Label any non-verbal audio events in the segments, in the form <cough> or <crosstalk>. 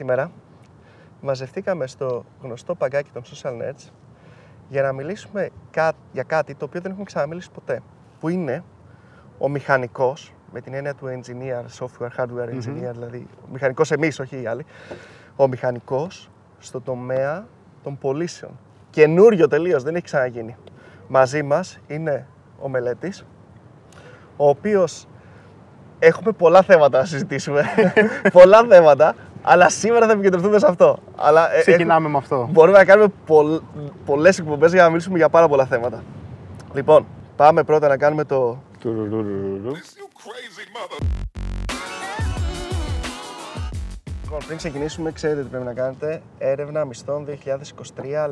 Σήμερα μαζευτήκαμε στο γνωστό παγκάκι των social nets για να μιλήσουμε κά- για κάτι το οποίο δεν έχουμε ξαναμιλήσει ποτέ. Που είναι ο μηχανικός, με την έννοια του engineer, software, hardware engineer, δηλαδή ο μηχανικός εμείς, όχι οι άλλοι, ο μηχανικός στο τομέα των πωλήσεων. Καινούριο τελείως, δεν έχει ξαναγίνει. Μαζί μας είναι ο Μελέτης, ο οποίος έχουμε πολλά θέματα να συζητήσουμε. <laughs> πολλά θέματα, αλλά σήμερα θα επικεντρωθούμε σε αυτό. Αλλά, ε, Ξεκινάμε με αυτό. Μπορούμε να κάνουμε πολλ, πολλές εκπομπές για να μιλήσουμε για πάρα πολλά θέματα. Λοιπόν, πάμε πρώτα να κάνουμε το... Λοιπόν, πριν ξεκινήσουμε, ξέρετε τι πρέπει να κάνετε. Έρευνα μισθών 2023,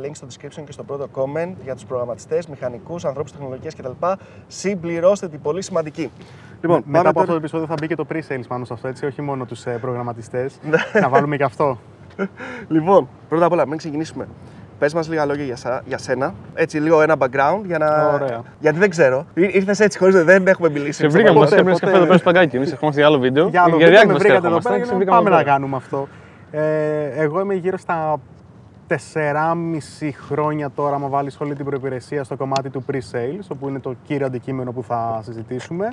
link στο description και στο πρώτο comment για τους προγραμματιστές, μηχανικούς, ανθρώπους τεχνολογίας κτλ. Συμπληρώστε την πολύ σημαντική. Λοιπόν, Μετά πάμε από αυτό τώρα- το επεισόδιο θα μπει και το pre-sales πάνω σε αυτό, έτσι, όχι μόνο τους ε, προγραμματιστές. Ναι. να βάλουμε και αυτό. Λοιπόν, πρώτα απ' όλα, πριν ξεκινήσουμε, πες μας λίγα λόγια για, σα- για σένα. Έτσι, λίγο ένα background για να. Ωραία. Γιατί δεν ξέρω. Ήρθες έτσι χωρίς δεν έχουμε μιλήσει. Σε βρήκαμε, ποτέ, μας έπαιρνες ποτέ. καφέ εδώ πέρα στο παγκάκι. Εμείς ερχόμαστε για άλλο βίντεο. Για άλλο για βίντεο, διάκριση με μας βρήκατε εδώ ερχόμαστε πέρα και και βρήκαμε πάμε εδώ να πέρα. κάνουμε αυτό. Ε, εγώ είμαι γύρω στα 4,5 χρόνια τώρα, άμα βάλεις όλη την προϋπηρεσία στο κομμάτι του pre-sales, όπου είναι το κύριο αντικείμενο που θα συζητήσουμε.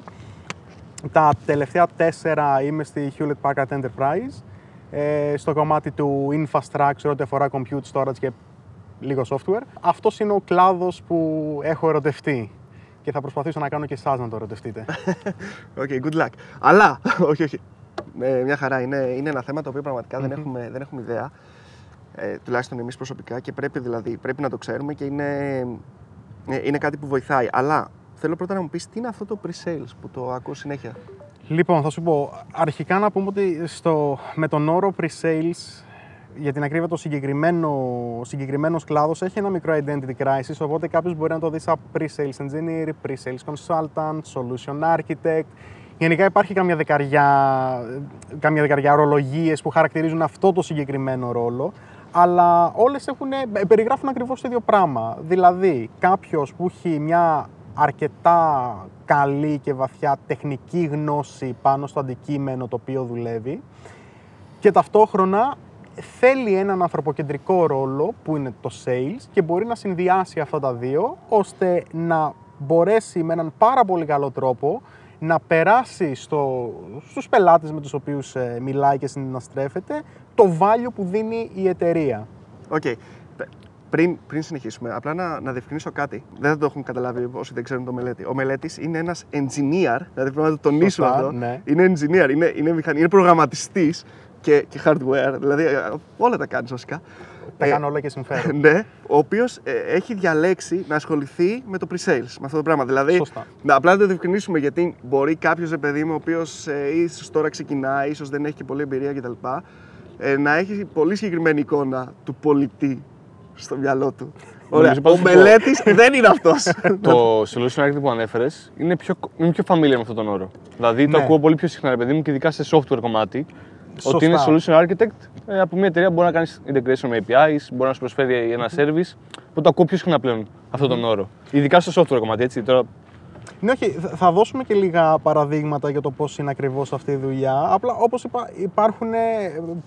Τα τελευταία τέσσερα είμαι στη Hewlett Packard Enterprise, ε, στο κομμάτι του infrastructure, ό,τι αφορά compute, storage και λίγο software. Αυτός είναι ο κλάδος που έχω ερωτευτεί και θα προσπαθήσω να κάνω και εσάς να το ερωτευτείτε. <laughs> Οκ, good luck. Αλλά, <laughs> όχι, όχι. Ε, μια χαρά. Είναι, είναι ένα θέμα το οποίο πραγματικά δεν, έχουμε, δεν έχουμε ιδέα. Ε, τουλάχιστον εμείς προσωπικά και πρέπει δηλαδή πρέπει να το ξέρουμε και είναι, ε, είναι κάτι που βοηθάει. Αλλά θέλω πρώτα να μου πεις τι είναι αυτό το pre-sales που το ακούω συνέχεια. Λοιπόν, θα σου πω, αρχικά να πούμε ότι στο, με τον όρο pre-sales, για την ακρίβεια το συγκεκριμένο, ο συγκεκριμένος κλάδος έχει ένα μικρό identity crisis, οπότε κάποιος μπορεί να το δει σαν pre-sales engineer, pre-sales consultant, solution architect. Γενικά υπάρχει καμιά δεκαριά, καμιά δεκαριά ορολογίες που χαρακτηρίζουν αυτό το συγκεκριμένο ρόλο, αλλά όλες έχουν, ε, περιγράφουν ακριβώς το ίδιο πράγμα. Δηλαδή, κάποιος που έχει μια αρκετά καλή και βαθιά τεχνική γνώση πάνω στο αντικείμενο το οποίο δουλεύει και ταυτόχρονα θέλει έναν ανθρωποκεντρικό ρόλο που είναι το sales και μπορεί να συνδυάσει αυτά τα δύο ώστε να μπορέσει με έναν πάρα πολύ καλό τρόπο να περάσει στο, στους πελάτες με τους οποίους ε, μιλάει και συναστρέφεται το value που δίνει η εταιρεία. Οκ. Π- Πριν, πριν συνεχίσουμε, απλά να, να διευκρινίσω κάτι. Δεν θα το έχουν καταλάβει όσοι δεν ξέρουν το μελέτη. Ο μελέτης είναι ένας engineer, δηλαδή πρέπει να το τονίσουμε Σωστά, αυτό. ναι. Είναι engineer, είναι, είναι, μηχανικός, είναι προγραμματιστής και, και hardware, δηλαδή ε, όλα τα κάνεις βασικά. Τα Ε, κάνω όλα και συμφέρον. <laughs> Ναι, ο οποίος έχει διαλέξει να ασχοληθεί με το pre-sales, με αυτό το πράγμα. Δηλαδή, Σωστά. να απλά να το διευκρινίσουμε γιατί μπορεί κάποιος παιδί μου, ο οποίος ε, ίσως τώρα ξεκινάει, ίσως δεν έχει και πολλή εμπειρία κτλ., ε, να έχει πολύ συγκεκριμένη εικόνα του πολιτή στο μυαλό του. Ωραία. Νομίζω πάντως Ο ότι το- μελέτης δεν είναι αυτός. <laughs> Το solution architect που ανέφερες είναι πιο, είμαι πιο familiar με αυτόν τον όρο. Δηλαδή το Ναι. ακούω πολύ πιο συχνά, ρε παιδί μου, και ειδικά σε software κομμάτι. Σωστά. Ότι είναι solution architect ε, από μια εταιρεία που μπορεί να κάνεις integration με APIs, μπορεί να σου προσφέρει ένα service. Οπότε το ακούω πιο συχνά πλέον αυτόν τον όρο. Ειδικά στο software κομμάτι, έτσι. Τώρα Ναι, όχι, θα- θα δώσουμε και λίγα παραδείγματα για το πώς είναι ακριβώς αυτή η δουλειά. Απλά, όπως είπα, υπάρχουν ε,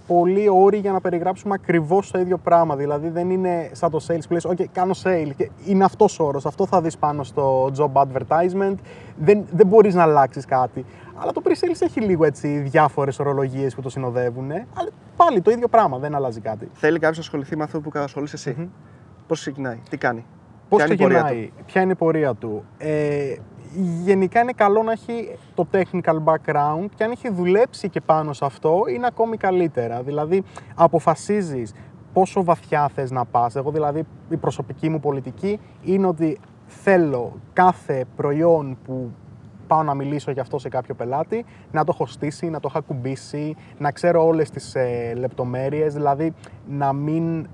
πολλοί όροι για να περιγράψουμε ακριβώς το ίδιο πράγμα. Δηλαδή, δεν είναι σαν το sales που λες, «OK, κάνω sale» και είναι αυτός ο όρος, αυτό θα δεις πάνω στο job advertisement. Δεν, δεν μπορείς να αλλάξεις κάτι. Αλλά το pre-sales έχει λίγο έτσι διάφορες ορολογίες που το συνοδεύουν. Αλλά πάλι το ίδιο πράγμα, δεν αλλάζει κάτι. Θέλει κάποιος να ασχοληθεί με αυτό που ασχολείσαι εσύ; Πώς ξεκινάει, τι κάνει; Πώς ποια είναι η πορεία ξεκινάει, ποια είναι η πορεία του; Ε, γενικά είναι καλό να έχει το technical background και αν έχει δουλέψει και πάνω σε αυτό είναι ακόμη καλύτερα. Δηλαδή αποφασίζεις πόσο βαθιά θες να πας. Εγώ δηλαδή η προσωπική μου πολιτική είναι ότι θέλω κάθε προϊόν που πάω να μιλήσω για αυτό σε κάποιο πελάτη, να το έχω στήσει, να το έχω ακουμπήσει, να ξέρω όλες τις ε, λεπτομέρειες, δηλαδή να μην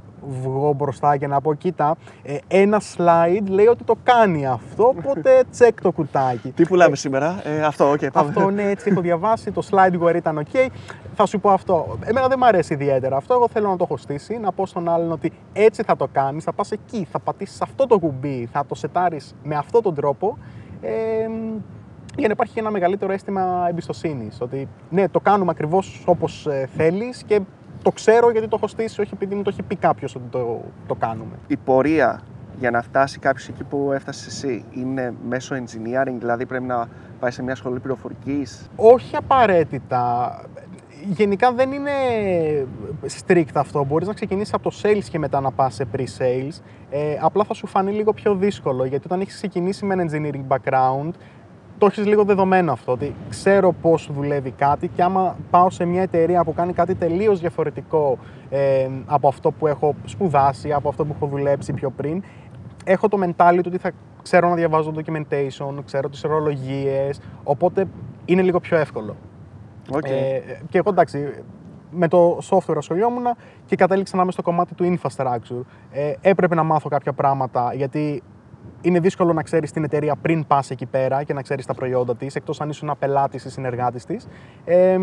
βγω μπροστά και να πω κοίτα, ε, ένα slide λέει ότι το κάνει αυτό, οπότε <laughs> τσεκ το κουτάκι. Τι πουλάμε σήμερα, ε, αυτό, οκ, πάμε. Αυτό ναι, έτσι έχω διαβάσει. Το slideware ήταν ok. Θα σου πω αυτό. Εμένα δεν μου αρέσει ιδιαίτερα αυτό. Εγώ θέλω να το έχω στήσει, να πω στον άλλον ότι έτσι θα το κάνεις. Θα πας εκεί, θα πατήσεις αυτό το κουμπί, θα το σετάρεις με αυτόν τον τρόπο. Ε, για να υπάρχει και ένα μεγαλύτερο αίσθημα εμπιστοσύνης. Ότι ναι, το κάνουμε ακριβώς όπως θέλεις και το ξέρω γιατί το έχω στήσει, όχι επειδή μου το έχει πει κάποιος ότι το, το κάνουμε. Η πορεία για να φτάσει κάποιος εκεί που έφτασες εσύ είναι μέσω engineering, δηλαδή πρέπει να πάει σε μια σχολή πληροφορικής; Όχι απαραίτητα. Γενικά δεν είναι strict αυτό. Μπορείς να ξεκινήσεις από το sales και μετά να πας σε pre-sales. Ε, απλά θα σου φανεί λίγο πιο δύσκολο, γιατί όταν έχεις ξεκινήσει με ένα engineering background, το έχεις λίγο δεδομένο αυτό, ότι ξέρω πώς δουλεύει κάτι και άμα πάω σε μια εταιρεία που κάνει κάτι τελείως διαφορετικό ε, από αυτό που έχω σπουδάσει, από αυτό που έχω δουλέψει πιο πριν, έχω το mentality ότι θα ξέρω να διαβάζω documentation, ξέρω τις ορολογίες, οπότε είναι λίγο πιο εύκολο. Okay. Ε, και εγώ εντάξει, με το software ασχολιόμουν και κατέληξα να είμαι στο κομμάτι του infrastructure. Ε, έπρεπε να μάθω κάποια πράγματα γιατί είναι δύσκολο να ξέρεις την εταιρεία πριν πας εκεί πέρα και να ξέρεις τα προϊόντα της, εκτός αν είσαι ένα πελάτης ή συνεργάτης της. Ε,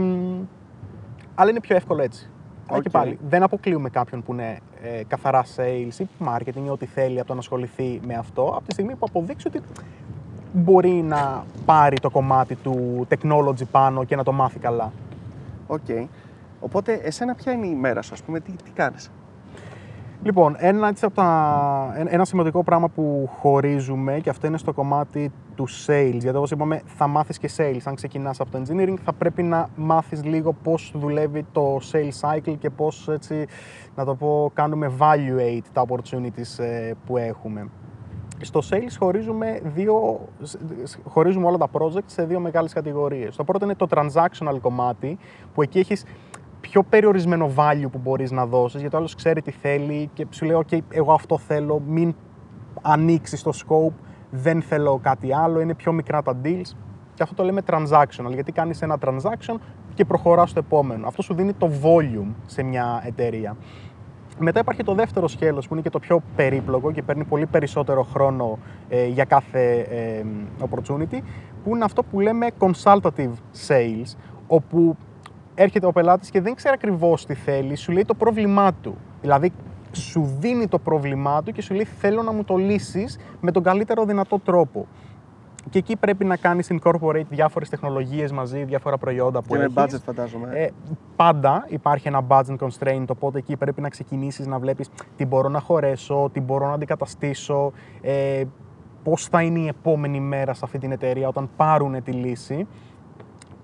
αλλά είναι πιο εύκολο έτσι. Okay. Και πάλι, δεν αποκλείουμε κάποιον που είναι ε, καθαρά sales ή marketing ή ό,τι θέλει από το να ασχοληθεί με αυτό, από τη στιγμή που αποδείξει ότι μπορεί να πάρει το κομμάτι του technology πάνω και να το μάθει καλά. Οκ. Okay. Οπότε, εσένα ποια είναι η μέρα σου, ας πούμε, τι, τι κάνεις; Λοιπόν, ένα, έτσι, από τα, ένα σημαντικό πράγμα που χωρίζουμε και αυτό είναι στο κομμάτι του sales. Γιατί όπως είπαμε θα μάθεις και sales. Αν ξεκινάς από το engineering θα πρέπει να μάθεις λίγο πώς δουλεύει το sales cycle και πώς έτσι, να το πω, κάνουμε evaluate τα opportunities ε, που έχουμε. Στο sales χωρίζουμε, δύο, χωρίζουμε όλα τα projects σε δύο μεγάλες κατηγορίες. Το πρώτο είναι το transactional κομμάτι, που εκεί έχεις πιο περιορισμένο value που μπορείς να δώσεις, γιατί ο άλλος ξέρει τι θέλει και σου λέει, OK, εγώ αυτό θέλω, μην ανοίξεις το scope, δεν θέλω κάτι άλλο, είναι πιο μικρά τα deals. Και αυτό το λέμε transactional, γιατί κάνεις ένα transaction και προχωράς στο επόμενο. Αυτό σου δίνει το volume σε μια εταιρεία. Μετά υπάρχει το δεύτερο σκέλος που είναι και το πιο περίπλοκο και παίρνει πολύ περισσότερο χρόνο ε, για κάθε ε, opportunity που είναι αυτό που λέμε consultative sales όπου έρχεται ο πελάτης και δεν ξέρει ακριβώς τι θέλει, σου λέει το πρόβλημά του. Δηλαδή σου δίνει το πρόβλημά του και σου λέει θέλω να μου το λύσεις με τον καλύτερο δυνατό τρόπο. Και εκεί πρέπει να κάνεις incorporate διάφορες τεχνολογίες μαζί, διάφορα προϊόντα που Και έχεις. με budget φαντάζομαι. Ε, πάντα υπάρχει ένα budget constraint, οπότε εκεί πρέπει να ξεκινήσεις να βλέπεις τι μπορώ να χωρέσω, τι μπορώ να αντικαταστήσω, ε, πώς θα είναι η επόμενη μέρα σε αυτή την εταιρεία όταν πάρουν τη λύση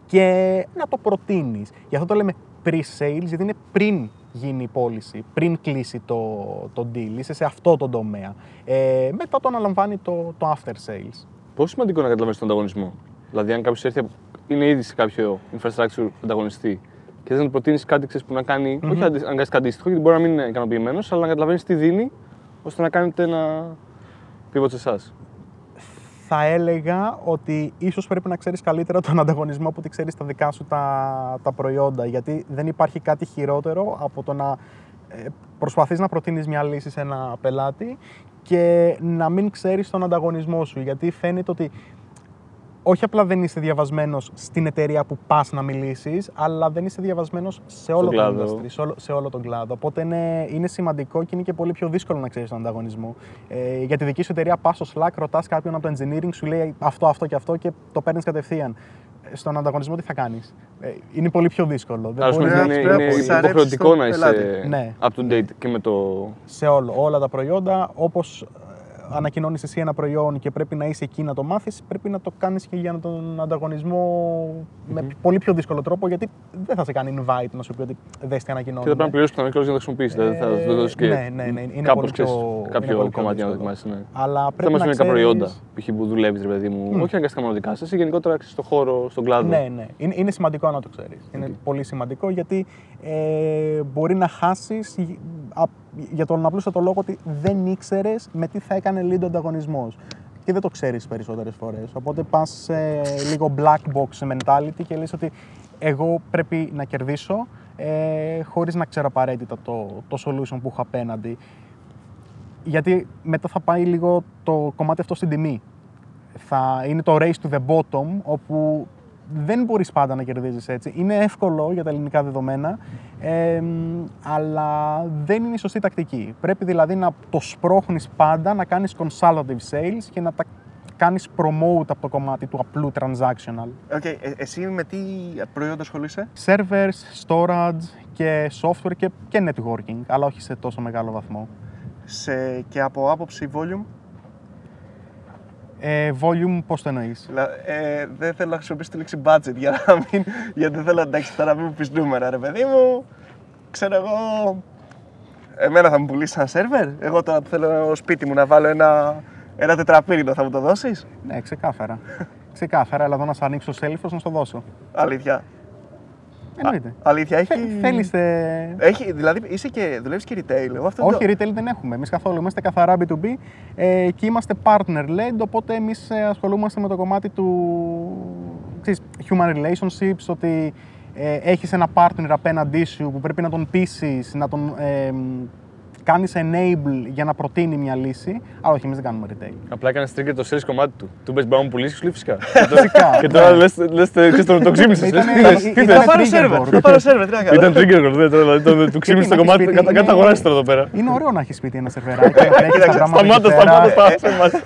και να το προτείνεις. Γι' αυτό το λέμε pre-sales, γιατί είναι πριν γίνει η πώληση, πριν κλείσει το, το deal, είσαι σε αυτό το τομέα. Ε, μετά το αναλαμβάνει το, το after sales. Πόσο σημαντικό είναι να καταλαβαίνεις τον ανταγωνισμό; Δηλαδή, αν κάποιος έρθει, είναι ήδη σε κάποιο infrastructure ανταγωνιστή και θε να του προτείνεις κάτι ξέρεις, που να κάνει, Μμμ. όχι αναγκαστικά αντίστοιχο, γιατί μπορεί να μην είναι ικανοποιημένος, αλλά να καταλαβαίνεις τι δίνει, ώστε να κάνετε ένα pivot σε εσάς. Θα έλεγα ότι ίσως πρέπει να ξέρεις καλύτερα τον ανταγωνισμό από ότι ξέρεις τα δικά σου τα, τα προϊόντα. Γιατί δεν υπάρχει κάτι χειρότερο από το να ε, προσπαθείς να προτείνεις μια λύση σε ένα πελάτη και να μην ξέρεις τον ανταγωνισμό σου. Γιατί φαίνεται ότι όχι απλά δεν είσαι διαβασμένος στην εταιρεία που πας να μιλήσεις, αλλά δεν είσαι διαβασμένος σε όλο τον κλάδο. industry, σε όλο, σε όλο τον κλάδο. Οπότε είναι, είναι σημαντικό και είναι και πολύ πιο δύσκολο να ξέρεις τον ανταγωνισμό. Ε, για τη δική σου εταιρεία πας στο Slack, ρωτάς κάποιον από το engineering, σου λέει αυτό, αυτό και αυτό και το παίρνεις κατευθείαν. Ε, Στον ανταγωνισμό τι θα κάνεις; Ε, είναι πολύ πιο δύσκολο. Δεν Άρα, μπορείς- είναι, να είναι, πρέπει να είναι ψαρέψεις υποχρεωτικό τον να πελάτη. είσαι Ναι. up to date και με το. σε όλο, όλα τα προϊόντα, όπως ε, ανακοινώνεις εσύ ένα προϊόν και πρέπει να είσαι εκεί να το μάθεις, πρέπει να το κάνεις και για τον ανταγωνισμό με πολύ πιο δύσκολο τρόπο, γιατί δεν θα σε κάνει invite να σου πει ότι δες τι Και ανακοινώνουμε. θα πρέπει να πληρώσεις πιθανόν και για να το χρησιμοποιήσεις. Δηλαδή, θα Ε, το δώσει και ναι, ναι, ναι, είναι κάπως, πολύ ξέρεις, πιο- είναι κάποιο πολύ πιο κομμάτι για να δύσκολο. δοκιμάσεις. Ναι. Αλλά πρέπει Θέμα να είναι ξέρεις... προϊόντα π.χ. που δουλεύεις, ρε παιδί μου. Όχι αναγκαστικά μόνο δικά σας, γενικότερα ξέρεις, στον χώρο, στον κλάδο. Ναι, ναι. Είναι, είναι σημαντικό να το ξέρεις. Είναι πολύ σημαντικό γιατί ε, μπορεί να χάσεις γ- α- για τον απλούστατο λόγο ότι δεν ήξερες με τι θα έκανε lead ο ανταγωνισμός. Και δεν το ξέρεις περισσότερες φορές. Οπότε πας σε λίγο black box mentality και λες ότι εγώ πρέπει να κερδίσω ε, χωρίς να ξέρω απαραίτητα το, το solution που έχω απέναντι. Γιατί μετά θα πάει λίγο το κομμάτι αυτό στην τιμή θα είναι το race to the bottom, όπου δεν μπορείς πάντα να κερδίζεις έτσι. Είναι εύκολο για τα ελληνικά δεδομένα, ε, αλλά δεν είναι η σωστή τακτική. Πρέπει δηλαδή να το σπρώχνεις πάντα, να κάνεις consultative sales και να τα κάνεις promote από το κομμάτι του απλού transactional. Οκ, ε, εσύ με τι προϊόντα ασχολείσαι; Servers, storage και software και, και networking, αλλά όχι σε τόσο μεγάλο βαθμό. Σε, και από άποψη volume; Ε, volume, πώς το εννοείς; Δηλα- Ε, δεν θέλω να χρησιμοποιήσω τη λέξη budget για να μην. Γιατί δεν θέλω εντάξει, τώρα να μην μου πεις νούμερα, ρε παιδί μου. Ξέρω εγώ. Εμένα θα μου πουλήσεις ένα σερβερ. Εγώ τώρα που θέλω στο σπίτι μου να βάλω ένα, ένα τετραπύρινο, θα μου το δώσεις; Ναι, ξεκάθαρα. ξεκάθαρα, αλλά εδώ να σου ανοίξω το Salesforce να στο δώσω. Αλήθεια. Εννοείται. Αλήθεια, έχει. Θέλεις... ε, Έχει, δηλαδή είσαι και, δουλεύεις και retail. Εγώ αυτό Όχι, το... retail δεν έχουμε. Εμείς καθόλου είμαστε καθαρά B2B ε, και είμαστε partner-led. Οπότε εμείς ασχολούμαστε με το κομμάτι του ξέρεις, human relationships, ότι ε, έχεις ένα partner απέναντί σου που πρέπει να τον πείσεις, να τον ε, κάνεις enable για να προτείνει μια λύση. Αλλά όχι, εμείς δεν κάνουμε retail. Απλά έκανες trigger το sales κομμάτι του. Του πες μπορεί να μου πουλήσεις, σου λέει φυσικά. Φυσικά. <laughs> Και τώρα λες, λες, ξέρεις, το, το ξύμισες. Ήταν- λες, τι θες, τι ήταν- θες. Θα πάρω trigger σερβερ. board. Θα πάρω σερβερ. Τι να κάνω. Ήταν trigger word, δεν, δηλαδή το, του ξύμισες το να έχεις κομμάτι, σπίτι, κατα- είναι- κατά αγοράσει τώρα εδώ πέρα. Είναι ωραίο να έχεις σπίτι ένα σερβεράκι, να τρέχει τα Κοίταξε, πράγματα εκεί Σταμάτα, πέρα. σταμάτα, σταμάτα.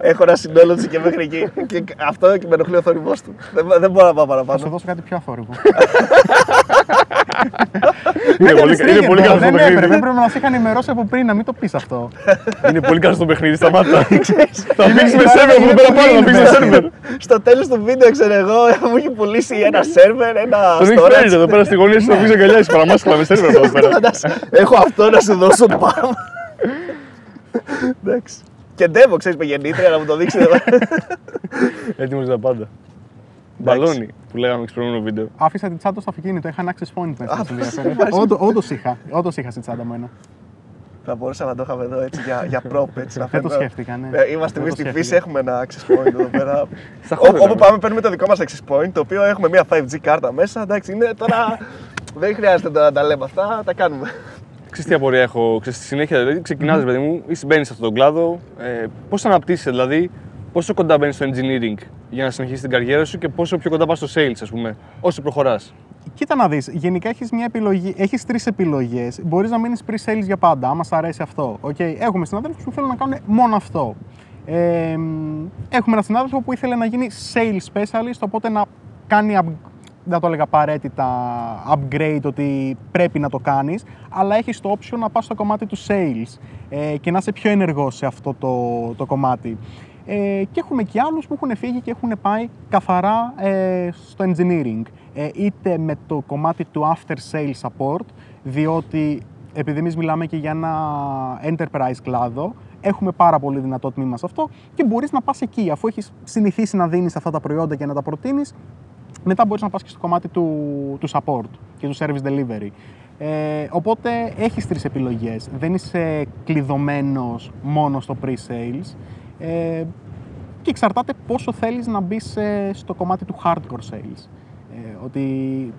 <laughs> Έχω ένα συνόλο και μέχρι εκεί. Και αυτό και με ενοχλεί ο θόρυβός του. Δεν, δεν μπορώ να πάω Θα σου παραπάνω. δώσω κάτι πιο αθόρυβο. <laughs> <laughs> Είναι πολύ- Έκανες Είναι πολύ trigger, καλό το Δεν έπρεπε, παιχνίδι. έπρεπε να σε είχα ενημερώσει από πριν, να μην το πεις αυτό. <laughs> Είναι πολύ καλό το παιχνίδι, σταμάτα. <laughs> Θα πεις με είναι- σερβερ από είναι εδώ πέρα πολύ πάνω, θα πεις με investing. σερβερ. Στο τέλος του βίντεο, ξέρω εγώ, μου έχει πουλήσει ένα σερβερ, ένα Τον έχει φέρει storage. εδώ πέρα στη γωνία, στο πίσω αγκαλιά, είσαι παραμάσκουλα με σερβερ από εδώ πέρα. Φαντάσου, Έχω αυτό να σου δώσω πάμε. Εντάξει. Και ντεύω, ξέρεις, με γεννήτρια να μου το δείξεις. Έτοιμος για τα πάντα. Μπαλόνι που λέγαμε στο προηγούμενο βίντεο. Άφησα την τσάντα στο αυτοκίνητο, είχα ένα access point μέσα. Α, σε ενδιαφέρει. ευχαριστώ. Όντω- Όντως είχα, όντως είχα στην τσάντα μου ένα. Θα μπορούσαμε να το είχαμε εδώ έτσι για, για prop. Έτσι, να Δεν το φέρνω- σκέφτηκα, ναι. Ε, Είμαστε Δεν εμείς το στη φύση, σκέφτηκα. έχουμε ένα access point εδώ πέρα. <laughs> Στα Ό- χώρια Όπου λέμε. πάμε, παίρνουμε το δικό μας access point, το οποίο έχουμε μια 5G κάρτα μέσα. Εντάξει, είναι τώρα. Δεν χρειάζεται τώρα να τα λέμε αυτά, τα κάνουμε. Ξέρεις τι απορία έχω, ξέρεις, στη συνέχεια, δηλαδή ξεκινάς, παιδί μου, ή μπαίνεις σε αυτόν τον κλάδο, ε, πώς αναπτύσσεσαι, δηλαδή, πόσο κοντά μπαίνεις στο engineering για να συνεχίσεις την καριέρα σου και πόσο πιο κοντά πας στο sales, ας πούμε, όσο προχωράς; Κοίτα να δεις, γενικά έχεις, μια επιλογή, έχεις τρεις επιλογές. Μπορείς να μείνεις pre-sales για πάντα, άμα σ' αρέσει αυτό. Okay. Έχουμε συναδέλφους που θέλουν να κάνουν μόνο αυτό. Ε, μ, έχουμε έναν συνάδελφο που ήθελε να γίνει sales specialist, οπότε να κάνει, up- δεν το έλεγα απαραίτητα upgrade ότι πρέπει να το κάνεις, αλλά έχεις το option να πας στο κομμάτι του sales ε, και να είσαι πιο ενεργός σε αυτό το, το κομμάτι. Ε, και έχουμε και άλλους που έχουν φύγει και έχουν πάει καθαρά ε, στο engineering. Ε, είτε με το κομμάτι του after sales support, διότι επειδή εμείς μιλάμε και για ένα enterprise κλάδο, έχουμε πάρα πολύ δυνατό τμήμα σε αυτό και μπορείς να πας εκεί. Αφού έχεις συνηθίσει να δίνεις αυτά τα προϊόντα και να τα προτείνεις, μετά μπορείς να πας και στο κομμάτι του, του support και του service delivery. Ε, οπότε έχεις τρεις επιλογές. Δεν είσαι κλειδωμένος μόνο στο pre-sales. Ε, και εξαρτάται πόσο θέλεις να μπεις στο κομμάτι του hardcore sales. Ε, ότι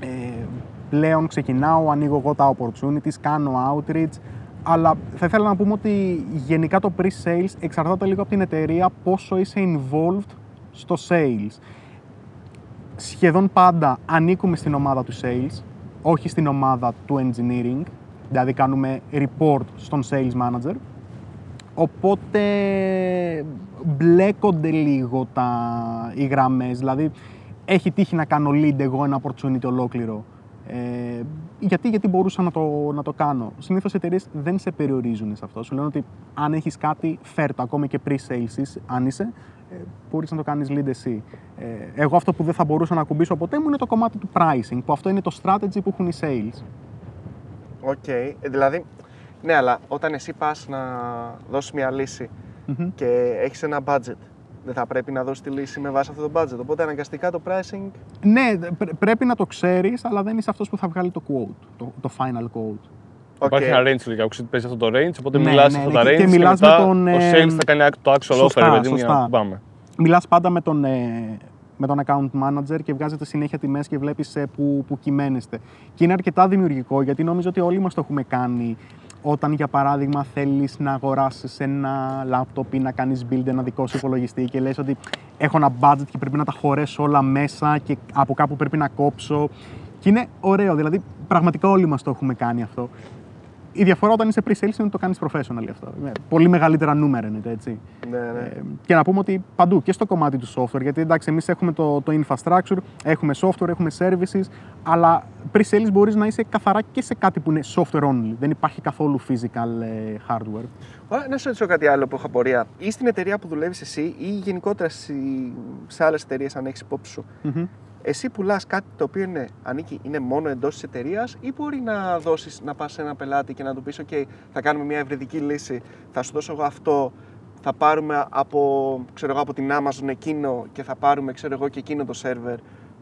ε, πλέον ξεκινάω, ανοίγω εγώ τα opportunities, κάνω outreach, αλλά θα ήθελα να πούμε ότι γενικά το pre-sales εξαρτάται λίγο από την εταιρεία πόσο είσαι involved στο sales. Σχεδόν πάντα ανήκουμε στην ομάδα του sales, όχι στην ομάδα του engineering, δηλαδή κάνουμε report στον sales manager, Οπότε μπλέκονται λίγο τα, οι γραμμές. Δηλαδή, έχει τύχει να κάνω lead εγώ ένα opportunity ολόκληρο. Ε, γιατί, γιατί μπορούσα να το, να το κάνω. Συνήθως οι εταιρείες δεν σε περιορίζουν σε αυτό. Σου λένε ότι αν έχεις κάτι, φέρ' το ακόμη και pre-sales, είσαι- αν είσαι, ε, μπορείς να το κάνεις lead εσύ. Ε, εγώ αυτό που δεν θα μπορούσα να ακουμπήσω ποτέ μου είναι το κομμάτι του pricing, που αυτό είναι το strategy που έχουν οι sales. Οκ. Ε, Δηλαδή, ναι, αλλά όταν εσύ πας να δώσεις μια λύση Μμμ. και έχεις ένα budget, δεν θα πρέπει να δώσεις τη λύση με βάση αυτό το budget. Οπότε αναγκαστικά το pricing. Ναι, πρέ- πρέπει να το ξέρεις, αλλά δεν είσαι αυτός που θα βγάλει το quote, το, το final quote. οκ. Υπάρχει ένα range λογικά, ξέρεις ότι παίζει αυτό το range, οπότε Ναι, μιλάς ναι, σε ναι, αυτά τα και- range και και, μιλάς μετά με τον, ο ε, sales θα κάνει το actual σωστά, offer, παιδί μου, για σωστά. να πάμε. Μιλάς πάντα με τον, ε, με τον account manager και βγάζετε συνέχεια τιμές και βλέπεις ε, που, που κυμαίνεστε. Και είναι αρκετά δημιουργικό γιατί νομίζω ότι όλοι μας το έχουμε κάνει όταν για παράδειγμα θέλεις να αγοράσεις ένα λάπτοπ ή να κάνεις build ένα δικό σου υπολογιστή και λες ότι έχω ένα budget και πρέπει να τα χωρέσω όλα μέσα και από κάπου πρέπει να κόψω. Και είναι ωραίο, δηλαδή πραγματικά όλοι μας το έχουμε κάνει αυτό. Η διαφορά όταν είσαι pre-sales είναι ότι το κάνεις professional αυτό. Με πολύ μεγαλύτερα νούμερα είναι έτσι. Ναι, ναι. Ε, και να πούμε ότι παντού και στο κομμάτι του software, γιατί εντάξει, εμείς έχουμε το, το infrastructure, έχουμε software, έχουμε services, αλλά pre-sales μπορείς να είσαι καθαρά και σε κάτι που είναι software only. Δεν υπάρχει καθόλου physical ε, hardware. Ωραία, να σου ρωτήσω κάτι άλλο που έχω απορία. Ή στην εταιρεία που δουλεύεις εσύ, ή γενικότερα σε, σε άλλες εταιρείες, αν έχεις υπόψη σου, Μμμ. Εσύ πουλάς κάτι το οποίο είναι, ανήκει, είναι μόνο εντός της εταιρείας, ή μπορεί να δώσεις, να πας σε ένα πελάτη και να του πεις: OK, θα κάνουμε μια ευρυδική λύση, θα σου δώσω εγώ αυτό, θα πάρουμε από, ξέρω εγώ, από την Amazon εκείνο και θα πάρουμε ξέρω εγώ, και εκείνο το σερβερ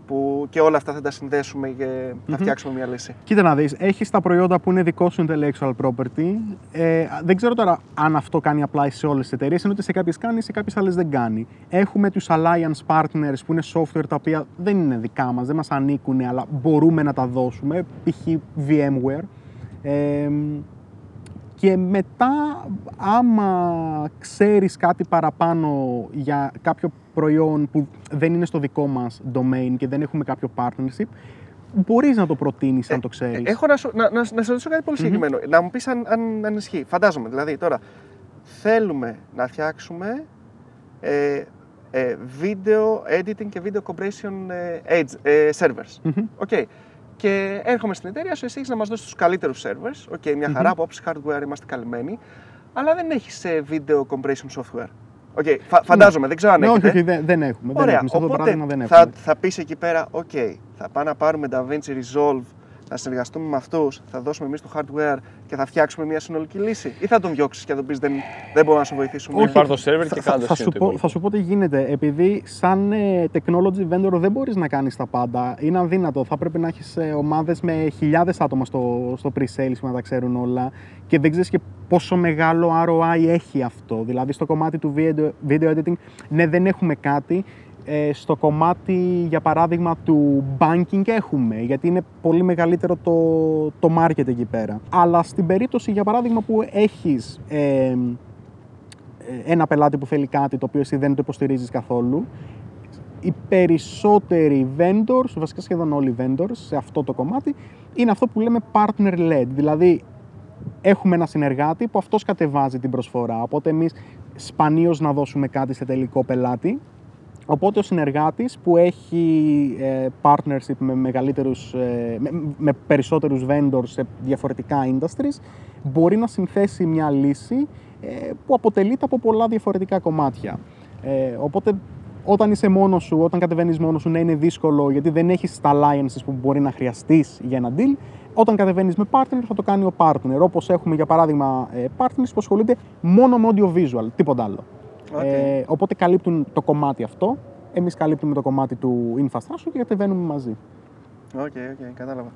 που και όλα αυτά θα τα συνδέσουμε και θα φτιάξουμε μια λύση. Κοίτα να δεις, έχεις τα προϊόντα που είναι δικό σου intellectual property. Ε, δεν ξέρω τώρα αν αυτό κάνει apply σε όλες τις εταιρείες, ενώ ότι σε κάποιες κάνει, σε κάποιες άλλες δεν κάνει. Έχουμε τους alliance partners που είναι software τα οποία δεν είναι δικά μας, δεν μας ανήκουν, αλλά μπορούμε να τα δώσουμε, π.χ. VMware. Ε, και μετά, άμα ξέρεις κάτι παραπάνω για κάποιο προϊόν που δεν είναι στο δικό μας domain και δεν έχουμε κάποιο partnership, μπορείς να το προτείνεις αν το ξέρεις. Ε, Έχω να, σου, να, να, να σε ρωτήσω κάτι πολύ συγκεκριμένο. Να μου πεις αν, αν, αν ισχύει. Φαντάζομαι, δηλαδή τώρα θέλουμε να φτιάξουμε ε, ε, video editing και video compression ε, edge, ε, servers. Μμμ. Οκ. Και έρχομαι στην εταιρεία σου, εσύ έχεις να μας δώσεις τους καλύτερους servers. Οκ, μια χαρά, από άποψη hardware είμαστε καλυμμένοι. Αλλά δεν έχεις ε, video compression software. Οκ, φα- φαντάζομαι, δεν ξέρω αν Ναι, όχι, έχετε. όχι, δεν, δεν έχουμε. δεν Ωραία, έχουμε. Σε αυτό το οπότε παράδειγμα δεν έχουμε. θα, θα πεις εκεί πέρα, οκ, θα πάμε να πάρουμε DaVinci Resolve, να συνεργαστούμε με αυτούς, θα δώσουμε εμείς το hardware και θα φτιάξουμε μια συνολική λύση. Ή θα τον διώξεις και θα τον πεις δεν, δεν μπορούμε να σου βοηθήσουμε. Όχι. Πάρ' το server και θα, κάνε το θα, εσύ σου το πω, υπόλοιπο. θα σου πω τι γίνεται. Επειδή σαν ε, technology vendor δεν μπορείς να κάνεις τα πάντα. Είναι αδύνατο. Θα πρέπει να έχεις ε, ομάδες με χιλιάδες άτομα στο, στο pre-sales που να τα ξέρουν όλα και δεν ξέρεις και πόσο μεγάλο ROI έχει αυτό. Δηλαδή στο κομμάτι του video, video editing, ναι δεν έχουμε κάτι. Ε, στο κομμάτι, για παράδειγμα, του banking έχουμε, γιατί είναι πολύ μεγαλύτερο το, το market εκεί πέρα. Αλλά στην περίπτωση, για παράδειγμα, που έχεις ε, ένα πελάτη που θέλει κάτι το οποίο εσύ δεν το υποστηρίζεις καθόλου, οι περισσότεροι vendors, βασικά σχεδόν όλοι οι vendors σε αυτό το κομμάτι, είναι αυτό που λέμε partner-led. Δηλαδή, έχουμε ένα συνεργάτη που αυτός κατεβάζει την προσφορά. Οπότε εμείς σπανίως να δώσουμε κάτι σε τελικό πελάτη. Οπότε ο συνεργάτης που έχει ε, partnership με, μεγαλύτερους, ε, με, με περισσότερους vendors σε διαφορετικά industries μπορεί να συνθέσει μια λύση ε, που αποτελείται από πολλά διαφορετικά κομμάτια. Ε, οπότε όταν είσαι μόνος σου, όταν κατεβαίνεις μόνος σου, να είναι δύσκολο γιατί δεν έχεις τα alliances που μπορεί να χρειαστείς για ένα deal. Όταν κατεβαίνεις με partner θα το κάνει ο partner. Όπως έχουμε για παράδειγμα ε, partners που ασχολούνται μόνο με audio-visual, τίποτα άλλο. Οκ. Ε, οπότε καλύπτουν το κομμάτι αυτό. Εμείς καλύπτουμε το κομμάτι του infrastructure και κατεβαίνουμε μαζί. Οκ, οκ, κατάλαβα.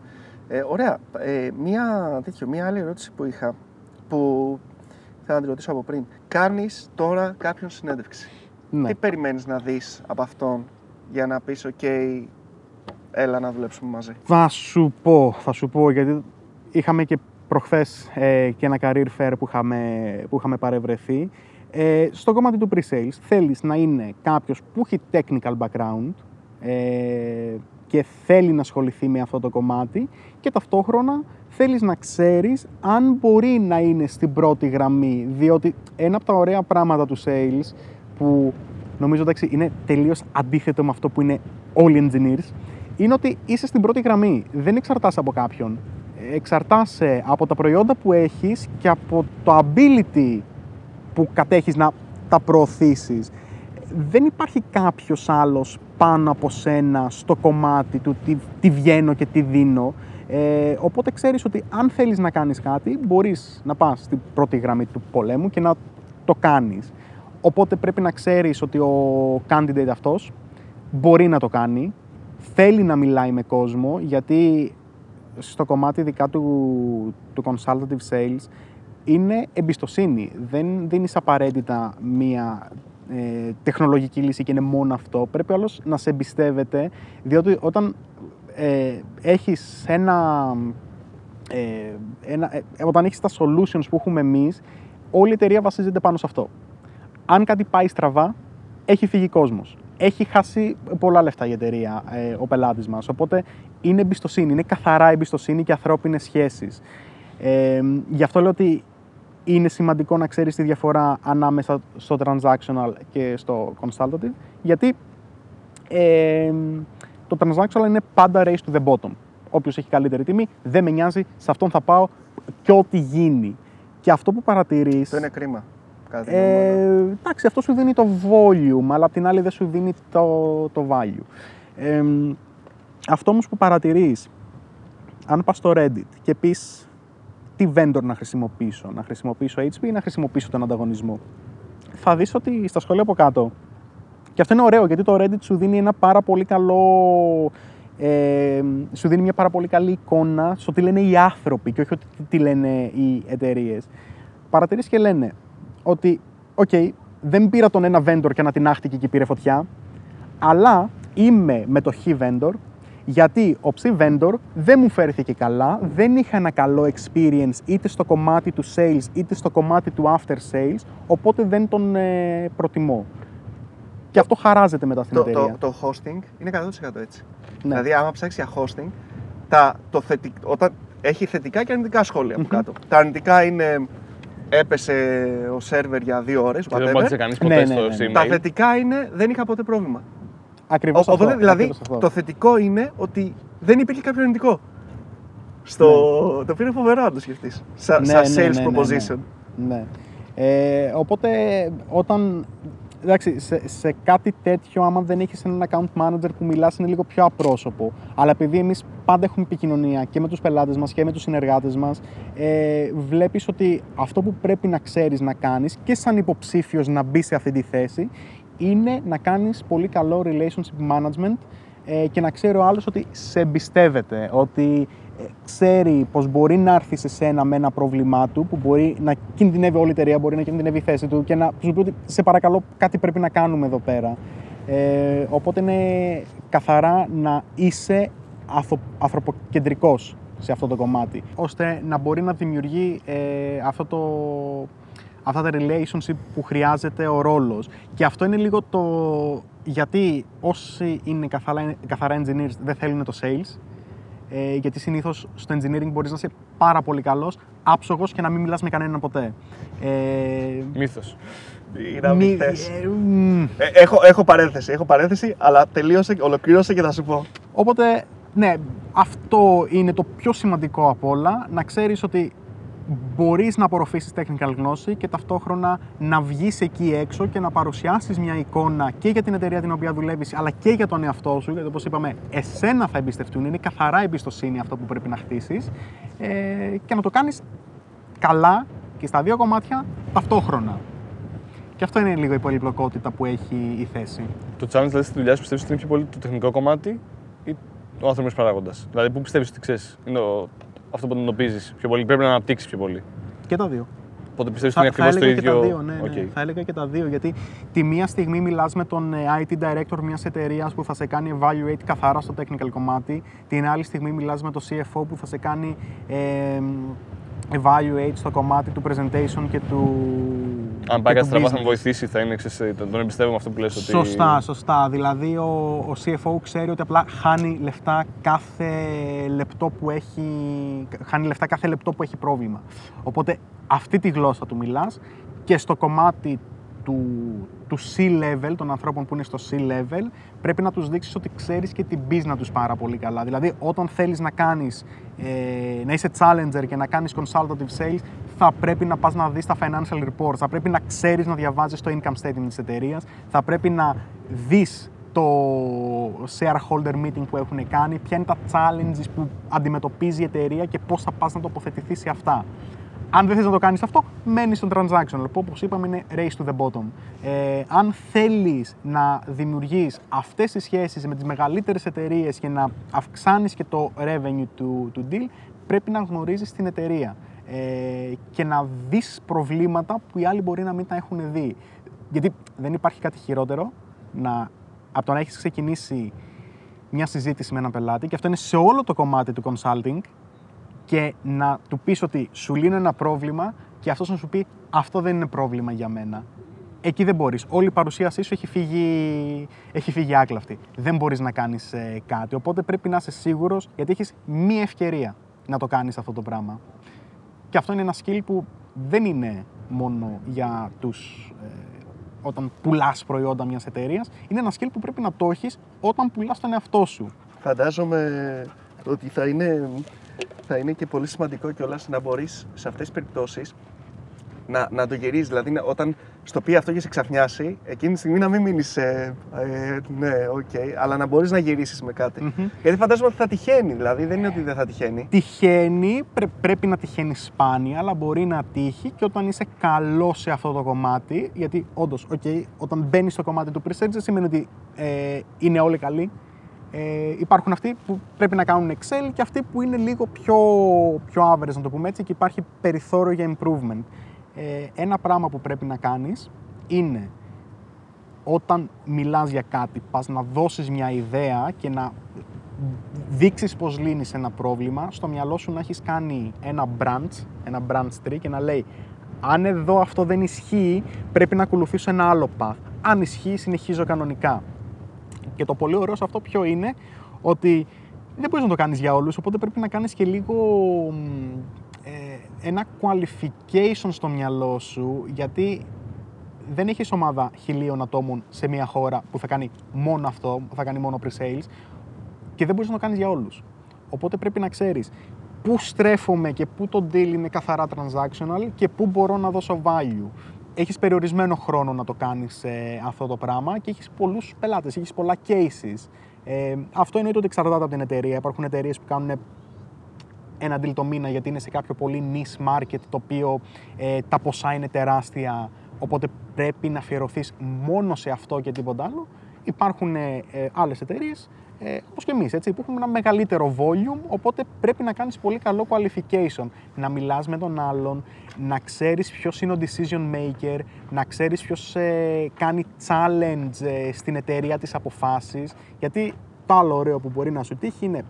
Ε, ωραία. Ε, μία, τέτοιο, μία άλλη ερώτηση που είχα, που θέλω να τη ρωτήσω από πριν. Κάνεις τώρα κάποιον συνέντευξη. Ναι. Τι περιμένεις να δεις από αυτόν για να πεις «ΟΚ, έλα να δουλέψουμε μαζί». Θα σου πω, θα σου πω, γιατί είχαμε και προχθές ε, και ένα career fair που είχαμε, που είχαμε παρευρεθεί. Ε, στο κομμάτι του pre-sales θέλεις να είναι κάποιος που έχει technical background ε, και θέλει να ασχοληθεί με αυτό το κομμάτι και ταυτόχρονα θέλεις να ξέρεις αν μπορεί να είναι στην πρώτη γραμμή, διότι ένα από τα ωραία πράγματα του sales που νομίζω εντάξει, είναι τελείως αντίθετο με αυτό που είναι όλοι οι engineers, είναι ότι είσαι στην πρώτη γραμμή. Δεν εξαρτάσαι από κάποιον. Εξαρτάσαι από τα προϊόντα που έχεις και από το ability που κατέχεις να τα προωθήσεις. Δεν υπάρχει κάποιος άλλος πάνω από σένα στο κομμάτι του τι, τι βγαίνω και τι δίνω. Ε, οπότε ξέρεις ότι αν θέλεις να κάνεις κάτι, μπορείς να πας στην πρώτη γραμμή του πολέμου και να το κάνεις. Οπότε πρέπει να ξέρεις ότι ο candidate αυτός μπορεί να το κάνει, θέλει να μιλάει με κόσμο, γιατί στο κομμάτι ειδικά του, του consultative sales είναι εμπιστοσύνη. Δεν δίνεις απαραίτητα μία ε, τεχνολογική λύση και είναι μόνο αυτό. Πρέπει όλος να σε εμπιστεύεται, διότι όταν ε, έχεις ένα, ε, ένα ε, όταν έχεις τα solutions που έχουμε εμείς, όλη η εταιρεία βασίζεται πάνω σε αυτό. Αν κάτι πάει στραβά, έχει φύγει κόσμος. Έχει χάσει πολλά λεφτά η εταιρεία, ε, ο πελάτης μας. Οπότε είναι εμπιστοσύνη, είναι καθαρά εμπιστοσύνη και ανθρώπινες σχέσεις. Ε, γι' αυτό λέω ότι είναι σημαντικό να ξέρεις τη διαφορά ανάμεσα στο transactional και στο consultative, γιατί ε, το transactional είναι πάντα race to the bottom. Όποιος έχει καλύτερη τιμή, δεν με νοιάζει, σε αυτόν θα πάω και ό,τι γίνει. Και αυτό που παρατηρείς... Αυτό είναι κρίμα. κατά τη γνώμη μου. Ε, εντάξει, αυτό σου δίνει το volume, αλλά απ' την άλλη δεν σου δίνει το, το value. Ε, αυτό όμως που παρατηρείς, αν πας στο Reddit και πεις τι vendor να χρησιμοποιήσω, να χρησιμοποιήσω HP ή να χρησιμοποιήσω τον ανταγωνισμό, θα δεις ότι στα σχόλια από κάτω, και αυτό είναι ωραίο γιατί το Reddit σου δίνει ένα πάρα πολύ καλό ε, σου δίνει μια πάρα πολύ καλή εικόνα στο τι λένε οι άνθρωποι και όχι ότι τι λένε οι εταιρείες. Παρατηρείς και λένε ότι, οκ, δεν πήρα τον ένα vendor και ανατινάχτηκε και πήρε φωτιά, αλλά είμαι με το χ vendor γιατί ο ψ vendor δεν μου φέρθηκε καλά, δεν είχα ένα καλό experience είτε στο κομμάτι του sales είτε στο κομμάτι του after sales, οπότε δεν τον ε, προτιμώ. Και αυτό χαράζεται μετά στην το, εταιρεία. το, το hosting είναι 100% έτσι. Ναι. Δηλαδή, άμα ψάξει για hosting, τα, το θετικ, όταν έχει θετικά και αρνητικά σχόλια από κάτω. Τα αρνητικά είναι έπεσε ο σερβερ για δύο ώρες, Και δεν whatever. απάντησε κανείς ποτέ Ναι, ναι, στο ναι. email. Τα θετικά είναι δεν είχα ποτέ πρόβλημα. Ακριβώς Οπότε, αυτό, δηλαδή, ακριβώς αυτό. το θετικό είναι ότι δεν υπήρχε κάποιο αρνητικό. Στο... Το οποίο είναι φοβερό να το σκεφτείς. Σαν Ναι, σαν ναι, sales ναι, ναι, proposition. Ναι. Ε, οπότε, όταν. Εντάξει, σε, σε κάτι τέτοιο, άμα δεν έχεις έναν account manager που μιλάς είναι λίγο πιο απρόσωπο. Αλλά επειδή εμείς πάντα έχουμε επικοινωνία και με τους πελάτες μας και με τους συνεργάτες μας, ε, βλέπεις ότι αυτό που πρέπει να ξέρεις να κάνεις και σαν υποψήφιος να μπει σε αυτή τη θέση είναι να κάνεις πολύ καλό relationship management ε, και να ξέρει ο άλλος ότι σε εμπιστεύεται, ότι ε, ξέρει πως μπορεί να έρθει σε σένα με ένα πρόβλημά του, που μπορεί να κινδυνεύει όλη η εταιρεία, μπορεί να κινδυνεύει η θέση του και να σου πει ότι σε παρακαλώ κάτι πρέπει να κάνουμε εδώ πέρα. Ε, οπότε είναι καθαρά να είσαι αθο, ανθρωποκεντρικός σε αυτό το κομμάτι, ώστε να μπορεί να δημιουργεί ε, αυτό το, αυτά τα relationship που χρειάζεται ο ρόλος. Και αυτό είναι λίγο το γιατί όσοι είναι καθαρά, καθαρά engineers δεν θέλουν το sales, ε, γιατί συνήθως στο engineering μπορείς να είσαι πάρα πολύ καλός, άψογος και να μην μιλάς με κανέναν ποτέ. Ε, Μύθος. Είναι να μη- μην θες. ε, μ, Ε, έχω, έχω παρένθεση, έχω παρένθεση, αλλά τελείωσε, ολοκλήρωσε και θα σου πω. Οπότε, ναι, αυτό είναι το πιο σημαντικό απ' όλα, να ξέρεις ότι μπορείς να απορροφήσεις technical γνώση και ταυτόχρονα να βγεις εκεί έξω και να παρουσιάσεις μια εικόνα και για την εταιρεία την οποία δουλεύεις, αλλά και για τον εαυτό σου, γιατί όπως είπαμε, εσένα θα εμπιστευτούν, είναι καθαρά εμπιστοσύνη αυτό που πρέπει να χτίσεις ε, και να το κάνεις καλά και στα δύο κομμάτια ταυτόχρονα. Και αυτό είναι λίγο η πολυπλοκότητα που έχει η θέση. Το challenge δηλαδή στη δουλειά σου πιστεύεις ότι είναι πιο πολύ το τεχνικό κομμάτι ή ο ανθρώπινος παράγοντας; Δηλαδή, πού πιστεύεις ότι ξέρεις, είναι ο- αυτό που εντοπίζεις πιο πολύ, πρέπει να αναπτύξεις πιο πολύ. Και τα δύο. Οπότε πιστεύεις ότι Θα, είναι θα ακριβώς το έλεγα ίδιο; και τα δύο, ναι, ναι. Οκ. Θα έλεγα και τα δύο, γιατί τη μία στιγμή μιλάς με τον ε, IT director μιας εταιρείας που θα σε κάνει evaluate καθαρά στο technical κομμάτι, την άλλη στιγμή μιλάς με τον CFO που θα σε κάνει ε, evaluate στο κομμάτι του presentation και του Αν πάει και κάτι του στραβά, θα business. με βοηθήσει, θα είναι, ξέρεις, τον τον εμπιστεύομαι αυτό που λες ότι. Σωστά, σωστά. Δηλαδή ο, ο CFO ξέρει ότι απλά χάνει λεφτά κάθε λεπτό που έχει, χάνει λεφτά κάθε λεπτό που έχει πρόβλημα. Οπότε αυτή τη γλώσσα του μιλάς και στο κομμάτι του, του C-level, των ανθρώπων που είναι στο C-level, πρέπει να τους δείξεις ότι ξέρεις και την business τους πάρα πολύ καλά. Δηλαδή, όταν θέλεις να κάνεις, ε, να είσαι challenger και να κάνεις consultative sales, θα πρέπει να πας να δεις τα financial reports, θα πρέπει να ξέρεις να διαβάζεις το income statement της εταιρείας, θα πρέπει να δεις το shareholder meeting που έχουν κάνει, ποια είναι τα challenges που αντιμετωπίζει η εταιρεία και πώς θα πας να τοποθετηθεί σε αυτά. Αν δεν θες να το κάνεις αυτό, μένεις στο transactional, που όπως είπαμε είναι race to the bottom. Ε, αν θέλεις να δημιουργείς αυτές τις σχέσεις με τις μεγαλύτερες εταιρείες και να αυξάνεις και το revenue του, του deal, πρέπει να γνωρίζεις την εταιρεία ε, και να δεις προβλήματα που οι άλλοι μπορεί να μην τα έχουν δει. Γιατί δεν υπάρχει κάτι χειρότερο να, από το να έχεις ξεκινήσει μια συζήτηση με έναν πελάτη και αυτό είναι σε όλο το κομμάτι του consulting και να του πεις ότι σου λύνω ένα πρόβλημα και αυτός να σου πει αυτό δεν είναι πρόβλημα για μένα. Εκεί δεν μπορείς. Όλη η παρουσίασή σου έχει φύγει, έχει φύγει άκλαυτη. Δεν μπορείς να κάνεις ε, κάτι. Οπότε πρέπει να είσαι σίγουρος γιατί έχεις μία ευκαιρία να το κάνεις αυτό το πράγμα. Και αυτό είναι ένα skill που δεν είναι μόνο για τους ε, όταν πουλάς προϊόντα μιας εταιρείας, είναι ένα skill που πρέπει να το έχεις όταν πουλάς τον εαυτό σου. Φαντάζομαι ότι θα είναι, θα είναι και πολύ σημαντικό κιόλας να μπορείς σε αυτές τις περιπτώσεις να, να το γυρίζεις. Δηλαδή, να- όταν στο πει αυτό και σε ξαφνιάσει, εκείνη τη στιγμή να μην μείνεις. Ε, ε, ναι, οκ, αλλά να μπορείς να γυρίσεις με κάτι. Γιατί φαντάζομαι ότι θα τυχαίνει. Δηλαδή, δεν είναι ότι δεν θα τυχαίνει. Τυχαίνει, πρέ- πρέπει να τυχαίνει σπάνια, αλλά μπορεί να τύχει και όταν είσαι καλός σε αυτό το κομμάτι. Γιατί όντως, okay, όταν μπαίνεις στο κομμάτι του pre-sales, δεν σημαίνει ότι ε, είναι όλοι καλοί. Ε, υπάρχουν αυτοί που πρέπει να κάνουν Excel και αυτοί που είναι λίγο πιο, πιο average, να το πούμε έτσι, και υπάρχει περιθώριο για improvement. Ε, ένα πράγμα που πρέπει να κάνεις είναι όταν μιλάς για κάτι, πας να δώσεις μια ιδέα και να δείξεις πώς λύνεις ένα πρόβλημα, στο μυαλό σου να έχεις κάνει ένα branch, ένα branch tree και να λέει αν εδώ αυτό δεν ισχύει, πρέπει να ακολουθήσω ένα άλλο path. Αν ισχύει, συνεχίζω κανονικά. Και το πολύ ωραίο σε αυτό ποιο είναι, ότι δεν μπορείς να το κάνεις για όλους, οπότε πρέπει να κάνεις και λίγο μ, ε, ένα qualification στο μυαλό σου, γιατί δεν έχεις ομάδα χιλίων ατόμων σε μια χώρα που θα κάνει μόνο αυτό, θα κάνει μόνο pre-sales και δεν μπορείς να το κάνεις για όλους. Οπότε πρέπει να ξέρεις πού στρέφομαι και πού το deal είναι καθαρά transactional και πού μπορώ να δώσω value. Έχεις περιορισμένο χρόνο να το κάνεις ε, αυτό το πράγμα και έχεις πολλούς πελάτες, έχεις πολλά cases. Ε, αυτό εννοείται ότι εξαρτάται από την εταιρεία. Υπάρχουν εταιρείες που κάνουν ένα deal το μήνα γιατί είναι σε κάποιο πολύ niche market το οποίο ε, τα ποσά είναι τεράστια οπότε πρέπει να αφιερωθείς μόνο σε αυτό και τίποτα άλλο. Υπάρχουν ε, ε, άλλες εταιρείες, ε, όπως και εμείς, έτσι, που έχουμε ένα μεγαλύτερο volume, οπότε πρέπει να κάνεις πολύ καλό qualification. Να μιλάς με τον άλλον, να ξέρεις ποιος είναι ο decision maker, να ξέρεις ποιος ε, κάνει challenge ε, στην εταιρεία τις αποφάσεις, γιατί το άλλο ωραίο που μπορεί να σου τύχει είναι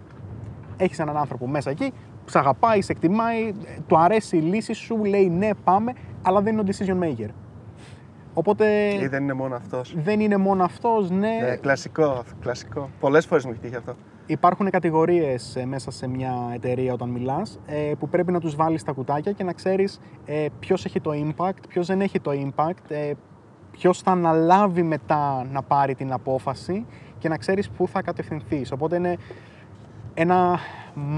έχεις έναν άνθρωπο μέσα εκεί, σε αγαπάει, σε εκτιμάει, του αρέσει η λύση σου, λέει ναι, πάμε, αλλά δεν είναι ο decision maker. Οπότε Ή δεν είναι μόνο αυτός. δεν είναι μόνο αυτός, ναι. Ναι, κλασικό, κλασικό. Πολλές φορές μου έχει τύχει αυτό. Υπάρχουν κατηγορίες μέσα σε μια εταιρεία όταν μιλάς που πρέπει να τους βάλεις τα κουτάκια και να ξέρεις ποιος έχει το impact, ποιος δεν έχει το impact, ε, ποιος θα αναλάβει μετά να πάρει την απόφαση και να ξέρεις πού θα κατευθυνθείς. Οπότε είναι ένα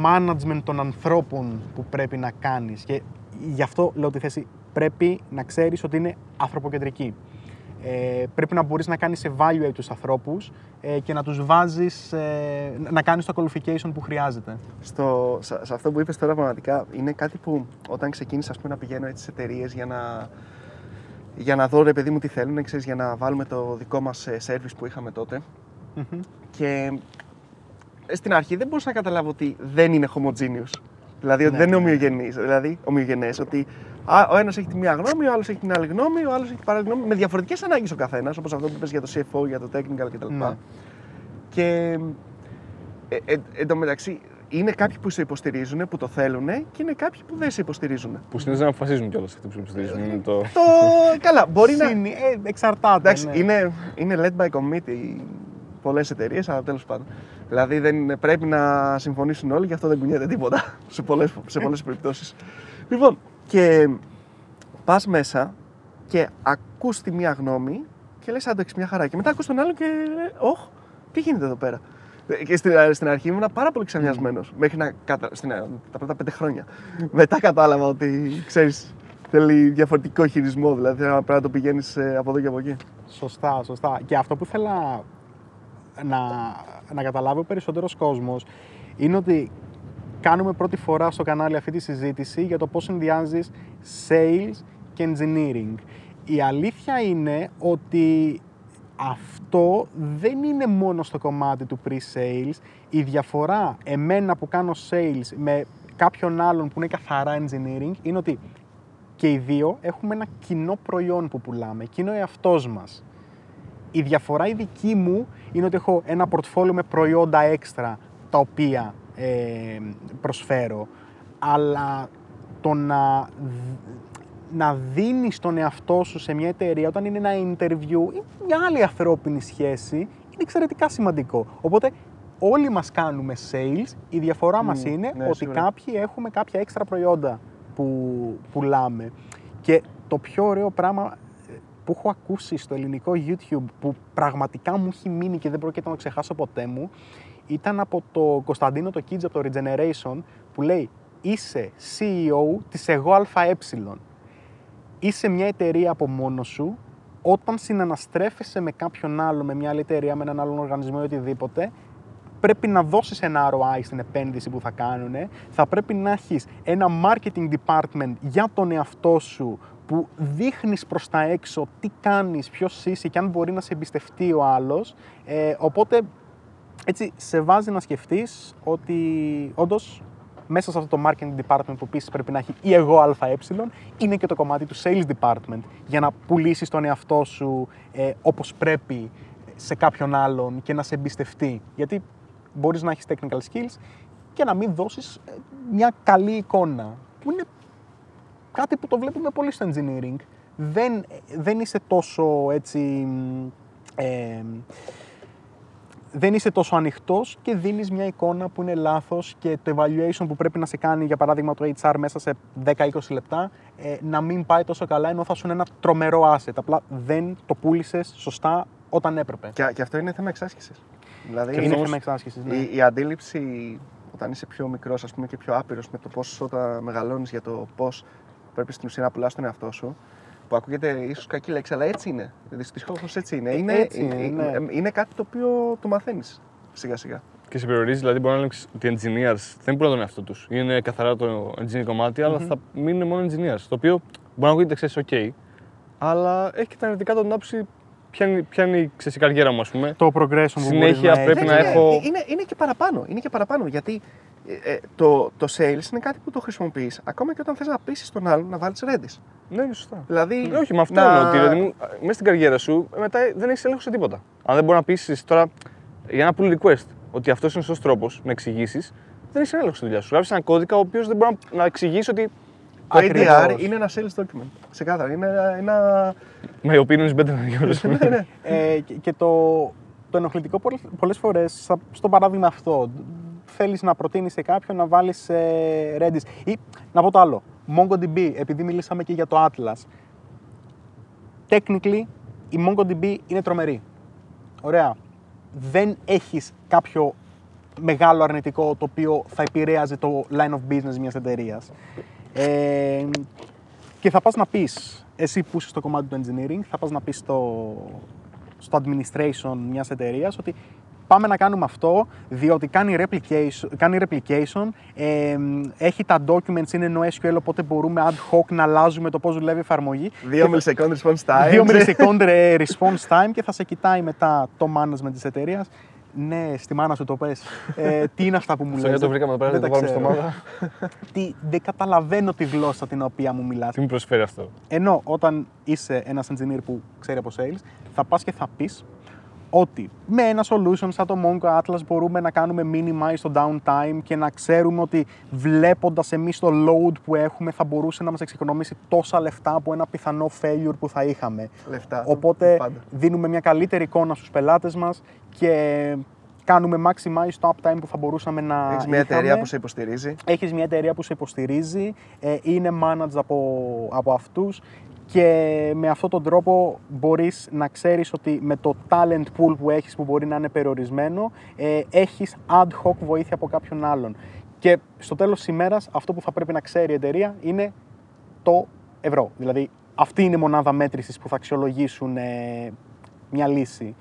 management των ανθρώπων που πρέπει να κάνεις και γι' αυτό λέω τη θέση πρέπει να ξέρεις ότι είναι ανθρωποκεντρική. Ε, πρέπει να μπορείς να κάνεις evaluate τους ανθρώπους ε, και να τους βάζεις, ε, να κάνεις το qualification που χρειάζεται. Στο, σε, σε αυτό που είπες τώρα πραγματικά είναι κάτι που όταν ξεκίνησα ας πούμε, να πηγαίνω έτσι σε εταιρείες για να, για να δω ρε παιδί μου τι θέλουν, ξέρεις, για να βάλουμε το δικό μας ε, service που είχαμε τότε. Και ε, στην αρχή δεν μπορούσα να καταλάβω ότι δεν είναι homogeneous. Δηλαδή ότι Ναι, δεν είναι ναι, ναι. ομοιογενής, δηλαδή ομοιογενές, ότι α, ο ένας έχει τη μία γνώμη, ο άλλος έχει την άλλη γνώμη, ο άλλος έχει την παράλληλη γνώμη, με διαφορετικές ανάγκες ο καθένας, όπως αυτό που είπες για το CFO, για το technical κτλ. Ναι. Και ε, ε, εν τω μεταξύ είναι κάποιοι που σε υποστηρίζουν, που το θέλουν και είναι κάποιοι που δεν σε υποστηρίζουν. Που συνήθως δεν αποφασίζουν κιόλας αυτοί που υποστηρίζουν. Είναι το... Το καλά, μπορεί να. Συνη- ε, εξαρτάται. Εντάξει, ναι. είναι, είναι led by committee πολλές εταιρείες, αλλά τέλος πάντων. Δηλαδή δεν είναι- πρέπει να συμφωνήσουν όλοι, γι' αυτό δεν κουνιέται τίποτα <laughs> σε πολλέ σε πολλές περιπτώσεις. Λοιπόν, και πας μέσα και ακούς τη μία γνώμη και λες άντεξε μια χαρά. Και μετά ακούς τον άλλο και λέει, Ωχ, τι γίνεται εδώ πέρα. Και στην, στην αρχή ήμουν πάρα πολύ ξαμιασμένος, μέχρι να κατα... στην, τα πρώτα πέντε χρόνια. Μετά κατάλαβα ότι, ξέρεις, θέλει διαφορετικό χειρισμό, δηλαδή πρέπει να το πηγαίνεις ε, από εδώ και από εκεί. Σωστά, σωστά. Και αυτό που ήθελα να, να καταλάβει ο περισσότερος κόσμος είναι ότι κάνουμε πρώτη φορά στο κανάλι αυτή τη συζήτηση για το πώς συνδυάζεις sales και engineering. Η αλήθεια είναι ότι αυτό δεν είναι μόνο στο κομμάτι του pre-sales. Η διαφορά εμένα που κάνω sales με κάποιον άλλον που είναι καθαρά engineering είναι ότι και οι δύο έχουμε ένα κοινό προϊόν που πουλάμε, και είναι ο εαυτός μας. Η διαφορά η δική μου είναι ότι έχω ένα πορτφόλιο με προϊόντα έξτρα τα οποία ε, προσφέρω. Αλλά το να, δ- να δίνεις τον εαυτό σου σε μια εταιρεία όταν είναι ένα interview ή μια άλλη ανθρώπινη σχέση είναι εξαιρετικά σημαντικό. Οπότε όλοι μας κάνουμε sales, η διαφορά μας είναι ναι, ότι σίγουρα. κάποιοι έχουμε κάποια έξτρα προϊόντα που πουλάμε. Και το πιο ωραίο πράγμα ε, που έχω ακούσει στο ελληνικό YouTube που πραγματικά μου έχει μείνει και δεν πρόκειται να το ξεχάσω ποτέ μου ήταν από το Κωνσταντίνο το Κίτζ από το Regeneration που λέει είσαι CEO της εγώ ΑΕ. Είσαι μια εταιρεία από μόνος σου όταν συναναστρέφεσαι με κάποιον άλλο, με μια άλλη εταιρεία, με έναν άλλον οργανισμό ή οτιδήποτε, πρέπει να δώσεις ένα ROI στην επένδυση που θα κάνουν, θα πρέπει να έχεις ένα marketing department για τον εαυτό σου που δείχνεις προς τα έξω τι κάνεις, ποιος είσαι και αν μπορεί να σε εμπιστευτεί ο άλλος. Ε, οπότε έτσι σε βάζει να σκεφτείς ότι όντως μέσα σε αυτό το marketing department που επίση πρέπει να έχει η εγώ ΑΕ, είναι και το κομμάτι του sales department για να πουλήσεις τον εαυτό σου ε, όπως πρέπει σε κάποιον άλλον και να σε εμπιστευτεί. Γιατί μπορείς να έχεις technical skills και να μην δώσεις ε, μια καλή εικόνα. Που είναι κάτι που το βλέπουμε πολύ στο engineering. Δεν, δεν είσαι τόσο έτσι. Ε, δεν είσαι τόσο ανοιχτός και δίνεις μια εικόνα που είναι λάθος και το evaluation που πρέπει να σε κάνει, για παράδειγμα, το HR μέσα σε 10-20 λεπτά, ε, να μην πάει τόσο καλά ενώ θα σου είναι ένα τρομερό asset. Απλά δεν το πούλησες σωστά όταν έπρεπε. Και, και αυτό είναι θέμα εξάσκησης. Δηλαδή, είναι θέμα εξάσκησης. Ναι. Η, η, αντίληψη όταν είσαι πιο μικρός και πιο άπειρος με το πώ όταν μεγαλώνεις για το πώς πρέπει στην ουσία να πουλάς τον εαυτό σου, που ακούγεται ίσως κακή λέξη, αλλά έτσι είναι. Δυστυχώς έτσι είναι. Είναι, έτσι είναι, ναι. είναι κάτι το οποίο το μαθαίνεις σιγά σιγά. Και σε περιορίζεις, δηλαδή μπορεί να λένε ότι οι engineers δεν πουλάνε τον εαυτό τους. Είναι καθαρά το engineer κομμάτι, αλλά θα μείνουν μόνο engineers. Το οποίο μπορεί να ακούγεται ξέρεις, OK, αλλά έχει και τα αρνητικά των άποψη ποια είναι, ποια είναι ξέρεις, η καριέρα μου, ας πούμε. Το progression που Συνέχεια να πρέπει να είναι, έχω. Είναι, είναι και παραπάνω. Είναι και παραπάνω γιατί ε, ε, το, το sales είναι κάτι που το χρησιμοποιείς ακόμα και όταν θες να πείσει τον άλλον να βάλει Redis. Ναι, είναι σωστά. Δηλαδή, Ναι, όχι, με αυτό να- εννοώ ότι δηλαδή, μου, μέσα στην καριέρα σου μετά δεν έχεις έλεγχο σε τίποτα. Αν δεν μπορείς να πείσεις τώρα για ένα pull request ότι αυτός είναι ο σωστός τρόπος να εξηγήσεις, δεν έχεις έλεγχο στη δουλειά σου. Γράφεις ένα κώδικα ο οποίος δεν μπορεί να να εξηγήσει ότι Το Ακριβώς. ADR είναι ένα sales document. Ξεκάθαρα. Είναι ένα. ένα... My opinion is better than yours. ναι, ναι. Ε, και, και το, το ενοχλητικό πολλές, πολλές φορές, στα- στο παράδειγμα αυτό, θέλεις να προτείνεις σε κάποιον να βάλεις ε, Redis ή να πω το άλλο, MongoDB, επειδή μιλήσαμε και για το Atlas, technically η MongoDB είναι τρομερή. Ωραία. Δεν έχεις κάποιο μεγάλο αρνητικό το οποίο θα επηρέαζε το line of business μιας εταιρείας. Ε, και θα πας να πεις, εσύ που είσαι στο κομμάτι του engineering, θα πας να πεις στο, στο administration μιας εταιρείας ότι πάμε να κάνουμε αυτό διότι κάνει replication, κάνει replication ε, έχει τα documents, είναι NoSQL, οπότε μπορούμε ad hoc να αλλάζουμε το πώς δουλεύει η εφαρμογή. Δύο millisecond response time. Δύο millisecond ε, response time και θα σε κοιτάει μετά το management της εταιρείας. Ναι, στη μάνα σου το πες. Ε, τι είναι αυτά που μου Αυτό λες. για το βρήκαμε εδώ πέρα, Δεν δεν το τα βάλουμε στο ξέρω. ομάδα. Τι, δεν καταλαβαίνω τη γλώσσα την οποία μου μιλάς. Τι μου προσφέρει αυτό; Ενώ όταν είσαι ένας engineer που ξέρει από sales, θα πας και θα πεις ότι με ένα solution σαν το Mongo Atlas μπορούμε να κάνουμε minimize το downtime και να ξέρουμε ότι βλέποντας εμείς το load που έχουμε θα μπορούσε να μας εξοικονομήσει τόσα λεφτά από ένα πιθανό failure που θα είχαμε. Λεφτά. Οπότε Πάντα. δίνουμε μια καλύτερη εικόνα στους πελάτες μας και κάνουμε maximize το uptime που θα μπορούσαμε να Έχεις μια είχαμε. εταιρεία που σε υποστηρίζει; Έχεις μια εταιρεία που σε υποστηρίζει, ε, είναι managed από, από αυτούς και με αυτόν τον τρόπο μπορείς να ξέρεις ότι με το talent pool που έχεις που μπορεί να είναι περιορισμένο ε, έχεις ad hoc βοήθεια από κάποιον άλλον. Και στο τέλος της ημέρας αυτό που θα πρέπει να ξέρει η εταιρεία είναι το ευρώ. Δηλαδή αυτή είναι η μονάδα μέτρησης που θα αξιολογήσουν ε, μια λύση.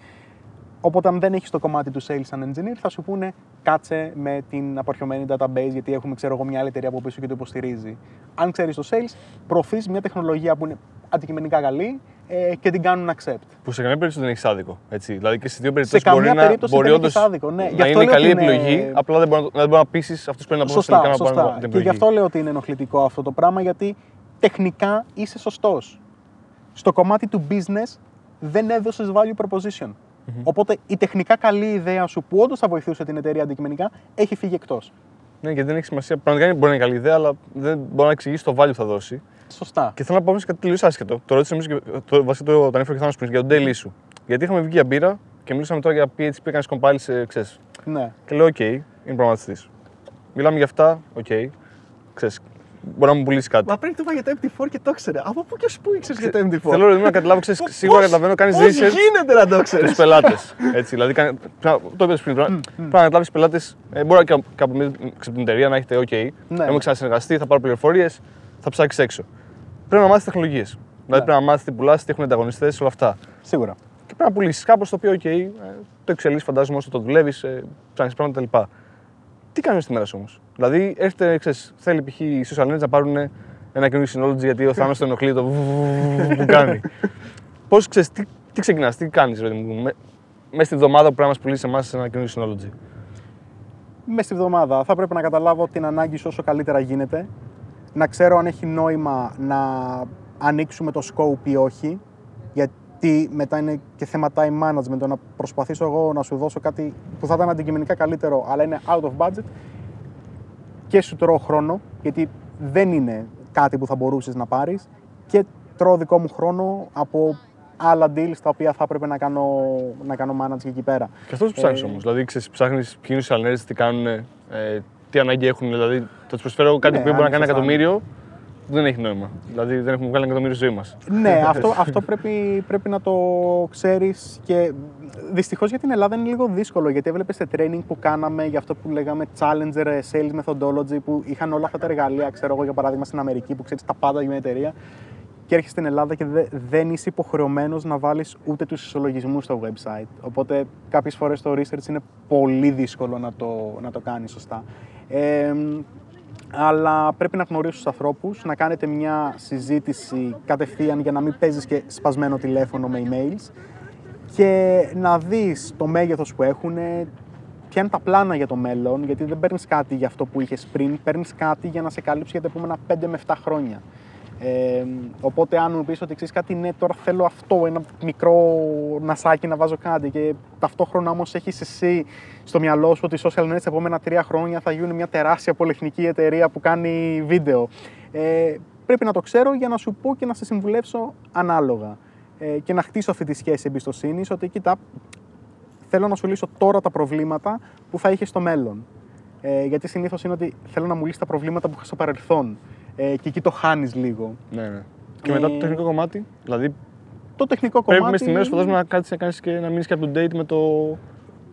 Οπότε, αν δεν έχεις το κομμάτι του sales and engineer, θα σου πούνε κάτσε με την απαρχιωμένη database, γιατί έχουμε ξέρω εγώ, μια άλλη εταιρεία από πίσω και το υποστηρίζει. Αν ξέρεις το sales, προωθείς μια τεχνολογία που είναι αντικειμενικά καλή ε, και την κάνουν accept. Που σε καμία περίπτωση δεν έχεις άδικο. Έτσι. Δηλαδή και στι δύο Σε περιπτώσεις καμία μπορεί, να, περίπτωση μπορεί δεν όντως έχεις άδικο. Ναι. Γι' να αυτό είναι λέω καλή ότι είναι- επιλογή, απλά δεν μπορεί, να- δεν μπορεί να πείσει αυτούς που πρέπει να πούν Σωστά, τελικά να πάρουν σωστά. την Και επιλογή. γι' αυτό λέω ότι είναι ενοχλητικό αυτό το πράγμα, γιατί τεχνικά είσαι σωστός. Στο κομμάτι του business δεν έδωσες value proposition. Οπότε η τεχνικά καλή ιδέα σου που όντως θα βοηθούσε την εταιρεία αντικειμενικά έχει φύγει εκτός. Ναι, και δεν έχει σημασία. Πραγματικά μπορεί να είναι καλή ιδέα, αλλά δεν μπορεί να εξηγήσει το value που θα δώσει. Σωστά. Και θέλω να πω όμως κάτι τελείως άσχετο. Το ρώτησα νομίζω και το, βασικά το, το ανέφερε και ο Θάνος πριν για τον daily σου. Γιατί είχαμε βγει για μπύρα και μιλούσαμε τώρα για PHP, έκανε compile σε ξέρεις. Ναι. Και λέω: OK, είναι προγραμματιστή. Μιλάμε για αυτά, OK. Ξέρεις, μπορεί να μου πουλήσει κάτι. Μα πριν του είπα για το MT4 και το ήξερε. Από πού και σου πού ήξερες για το MT4. Θέλω ρε, να καταλάβω, ξέρεις, Πώς- σίγουρα πώς- καταλαβαίνω, κάνεις πώς research γίνεται να το ξέρεις; του πελάτες. Έτσι, δηλαδή, κάνε- πρέπει να- το είπες πριν. Πρέπει να- πρέπει να καταλάβεις του πελάτες. Μπορεί και κάπου μέσα από την εταιρεία να έχετε, OK, Ναι. έχουμε ξανασυνεργαστεί, θα πάρω πληροφορίες, θα ψάξεις έξω. Πρέπει να μάθεις τεχνολογίες. Δηλαδή, πρέπει να μάθεις τι πουλάς, τι έχουν ανταγωνιστές, όλα αυτά. Σίγουρα. Και πρέπει να πουλήσεις κάπως το οποίο, OK, ε, το εξελίσσεις, φαντάζομαι όσο το δουλεύεις, ψάχνεις πράγματα κτλ. Τι κάνεις στη μέρα σου όμως; Δηλαδή, έρχεται, ξέρεις, θέλει π.χ. οι social media να πάρουν ένα καινούργιο synology γιατί ο Θάνος το ενοχλεί το βουβουβουβου που κάνει. Πώ ξέρει, τι, τι ξεκινά, τι κάνει, ρε παιδί μου, με- μέσα στη βδομάδα που πρέπει να μα πουλήσει εμά ένα καινούργιο synology. Μέσα στη βδομάδα θα πρέπει να καταλάβω την ανάγκη σου όσο καλύτερα γίνεται. Να ξέρω αν έχει νόημα να ανοίξουμε το scope ή όχι. Γιατί μετά είναι και θέμα time management. Το να προσπαθήσω εγώ να σου δώσω κάτι που θα ήταν αντικειμενικά καλύτερο, αλλά είναι out of budget και σου τρώω χρόνο, γιατί δεν είναι κάτι που θα μπορούσες να πάρεις και τρώω δικό μου χρόνο από άλλα deals τα οποία θα έπρεπε να κάνω, να κάνω manage εκεί πέρα. Και αυτός που ψάχνεις Ε, όμως. Δηλαδή, ξέρεις, ψάχνεις ποιοι είναι οι social media, τι κάνουν, ε, τι ανάγκη έχουν. Δηλαδή, θα τους προσφέρω κάτι Ναι, που μπορεί να κάνει αν σωστά. εκατομμύριο, δεν έχει νόημα. Δηλαδή, δεν έχουμε βγάλει ένα εκατομμύριο ζωή μας. ναι, αυτό, αυτό πρέπει, πρέπει να το ξέρεις και δυστυχώς για την Ελλάδα είναι λίγο δύσκολο γιατί έβλεπες σε training που κάναμε για αυτό που λέγαμε Challenger Sales Methodology που είχαν όλα αυτά τα εργαλεία, ξέρω εγώ για παράδειγμα στην Αμερική που ξέρεις τα πάντα για μια εταιρεία και έρχεσαι στην Ελλάδα και δε- δεν είσαι υποχρεωμένος να βάλεις ούτε τους ισολογισμούς στο website. Οπότε κάποιες φορές το research είναι πολύ δύσκολο να το, να το κάνεις σωστά. Ε, αλλά πρέπει να γνωρίσεις τους ανθρώπους, να κάνετε μια συζήτηση κατευθείαν για να μην παίζεις και σπασμένο τηλέφωνο με emails και να δεις το μέγεθος που έχουν, ποια είναι τα πλάνα για το μέλλον, γιατί δεν παίρνεις κάτι για αυτό που είχες πριν, παίρνεις κάτι για να σε καλύψει για τα επόμενα 5 με 7 χρόνια. Ε, οπότε αν μου πεις ότι ξέρεις κάτι, ναι τώρα θέλω αυτό, ένα μικρό νασάκι να βάζω κάτι και ταυτόχρονα όμως έχεις εσύ στο μυαλό σου ότι οι social media τα επόμενα τρία χρόνια θα γίνουν μια τεράστια πολυεθνική εταιρεία που κάνει βίντεο. Ε, πρέπει να το ξέρω για να σου πω και να σε συμβουλεύσω ανάλογα ε, και να χτίσω αυτή τη σχέση εμπιστοσύνης ότι κοίτα, θέλω να σου λύσω τώρα τα προβλήματα που θα είχες στο μέλλον. Ε, γιατί συνήθως είναι ότι θέλω να μου λύσεις τα προβλήματα που είχα στο παρελθόν. Ε, και εκεί το χάνεις λίγο. Ναι, ναι. Και μετά το Ε, τεχνικό κομμάτι, δηλαδή Το τεχνικό πρέπει κομμάτι. μέσα στη μέρα σου φαντάζομαι να κάτσεις να κάνεις και να μείνεις και up to date με το.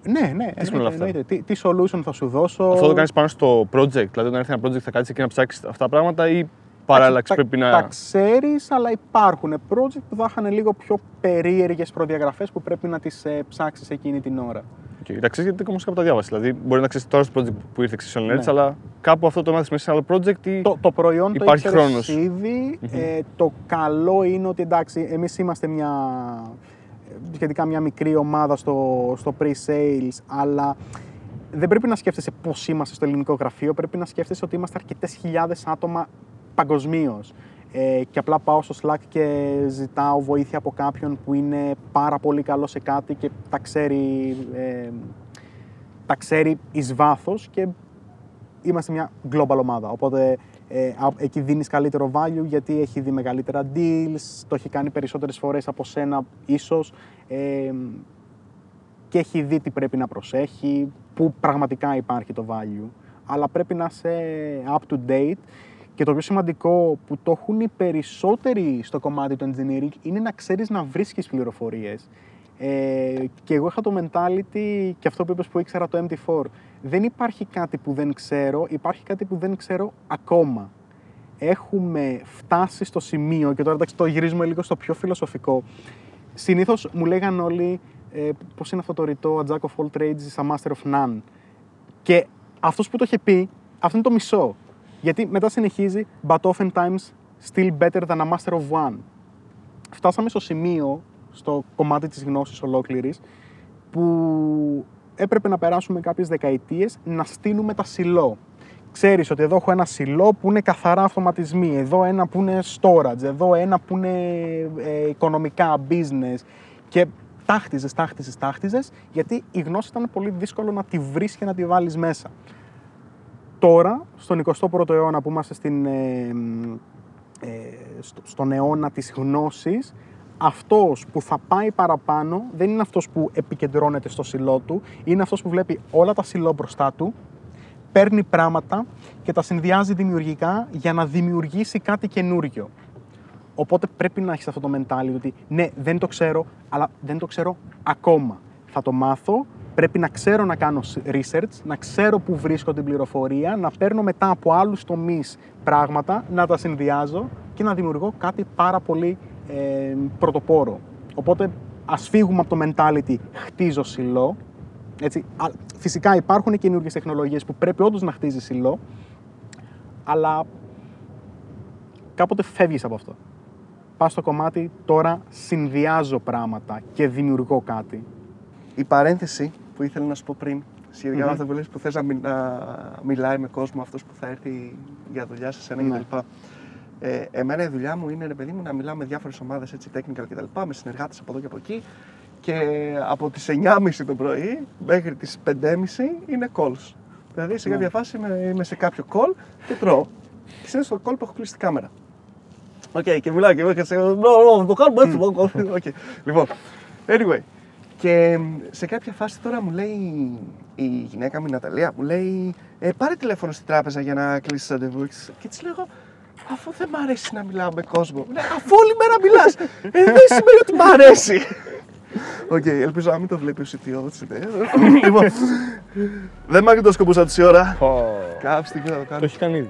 Ναι, ναι, σημαίνουν εννοείται, όλα αυτά; εννοείται. Τι, τι solution θα σου δώσω; Αυτό το κάνεις πάνω στο project. Δηλαδή, όταν έρθει ένα project θα κάτσεις εκεί να ψάξεις αυτά τα πράγματα ή παράλληλα τα, πρέπει να. Τα ξέρεις, αλλά υπάρχουν project που θα είχαν λίγο πιο περίεργες προδιαγραφές που πρέπει να τις ε, ψάξεις εκείνη την ώρα. Okay. Τα ξέρεις γιατί όμω κάπου τα διάβασε. Δηλαδή, μπορεί να ξέρεις τώρα στο project που ήρθε σε Social Nerds, Ναι. αλλά κάπου αυτό το μάθεις μέσα σε ένα άλλο project ή. Το, το προϊόν το Υπάρχει ήξερες χρόνος. ήδη. Ε, το καλό είναι ότι εντάξει, εμείς είμαστε μια σχετικά μια μικρή ομάδα στο, στο pre-sales, αλλά δεν πρέπει να σκέφτεσαι πώς είμαστε στο ελληνικό γραφείο, πρέπει να σκέφτεσαι ότι είμαστε αρκετές χιλιάδες άτομα παγκοσμίως. Ε, και απλά πάω στο Slack και ζητάω βοήθεια από κάποιον που είναι πάρα πολύ καλό σε κάτι και τα ξέρει, ε, τα ξέρει εις βάθος και είμαστε μια global ομάδα. Οπότε ε, α- εκεί δίνεις καλύτερο value γιατί έχει δει μεγαλύτερα deals, το έχει κάνει περισσότερες φορές από σένα ίσως. Ε, και έχει δει τι πρέπει να προσέχει, που πραγματικά υπάρχει το value. Αλλά πρέπει να είσαι up to date και το πιο σημαντικό που το έχουν οι περισσότεροι στο κομμάτι του engineering είναι να ξέρεις να βρίσκεις πληροφορίες. Ε, και εγώ είχα το mentality και αυτό που είπες που ήξερα το MT4. Δεν υπάρχει κάτι που δεν ξέρω, υπάρχει κάτι που δεν ξέρω ακόμα. Έχουμε φτάσει στο σημείο, και τώρα εντάξει το γυρίζουμε λίγο στο πιο φιλοσοφικό. Συνήθως μου λέγαν όλοι ε, πώς είναι αυτό το ρητό «A jack of all trades is a master of none». Και αυτός που το είχε πει, αυτό είναι το μισό. Γιατί μετά συνεχίζει «But oftentimes still better than a master of one». Φτάσαμε στο σημείο, στο κομμάτι της γνώσης ολόκληρης, που έπρεπε να περάσουμε κάποιες δεκαετίες να στείλουμε τα σιλό. Ξέρεις ότι εδώ έχω ένα σιλό που είναι καθαρά αυτοματισμοί, εδώ ένα που είναι storage, εδώ ένα που είναι ε, οικονομικά, business και τάχτιζες, τάχτιζες, τάχτιζες γιατί η γνώση ήταν πολύ δύσκολο να τη βρεις και να τη βάλεις μέσα. Τώρα, στον 21ο αιώνα που είμαστε στην, ε, ε, στο- στον αιώνα της γνώσης, αυτός που θα πάει παραπάνω δεν είναι αυτός που επικεντρώνεται στο σιλό του, είναι αυτός που βλέπει όλα τα σιλό μπροστά του, παίρνει πράγματα και τα συνδυάζει δημιουργικά για να δημιουργήσει κάτι καινούριο. Οπότε πρέπει να έχεις αυτό το mentality ότι ναι, δεν το ξέρω, αλλά δεν το ξέρω ακόμα. Θα το μάθω, πρέπει να ξέρω να κάνω research, να ξέρω πού βρίσκω την πληροφορία, να παίρνω μετά από άλλους τομείς πράγματα, να τα συνδυάζω και να δημιουργώ κάτι πάρα πολύ ε, πρωτοπόρο. Οπότε ας φύγουμε από το mentality χτίζω σιλό. Έτσι, α, φυσικά υπάρχουν καινούργιες τεχνολογίες που πρέπει όντως να χτίζεις σιλό, αλλά κάποτε φεύγεις από αυτό. Πας στο κομμάτι τώρα συνδυάζω πράγματα και δημιουργώ κάτι. Η παρένθεση που ήθελα να σου πω πριν, σχετικά με αυτό που λες που θες να, μι- να μιλάει με κόσμο αυτός που θα έρθει για δουλειά σε σένα Ναι. κτλ. Ε, εμένα η δουλειά μου είναι, ρε παιδί μου, να μιλάω με διάφορες ομάδες έτσι, technical κτλ. Με συνεργάτες από εδώ και από εκεί. Και από τις 9.30 το πρωί μέχρι τις 5.30 είναι calls. Δηλαδή σε Ναι. κάποια φάση είμαι, είμαι σε κάποιο call και τρώω. Και συνήθως στο call που έχω κλείσει την κάμερα. Οκ, και μιλάω και εγώ και σε. «No, no, το κάνουμε έτσι. Οκ. Λοιπόν, anyway. Και μ, σε κάποια φάση τώρα μου λέει η γυναίκα μου, η Ναταλία, μου λέει ε, πάρε τηλέφωνο στην τράπεζα για να κλείσεις ραντεβού. Και της λέω εγώ, αφού δεν μ' αρέσει να μιλάω με κόσμο. Μου λέει, αφού όλη μέρα μιλάς, ε, δεν σημαίνει ότι μ' αρέσει. Οκ, ελπίζω να μην το βλέπει ο CTO της εταιρείας. Λοιπόν, δεν μ' άγγιε το σκοπούσα τη ώρα. Κάποια στιγμή θα το κάνω. Το έχει κάνει ήδη.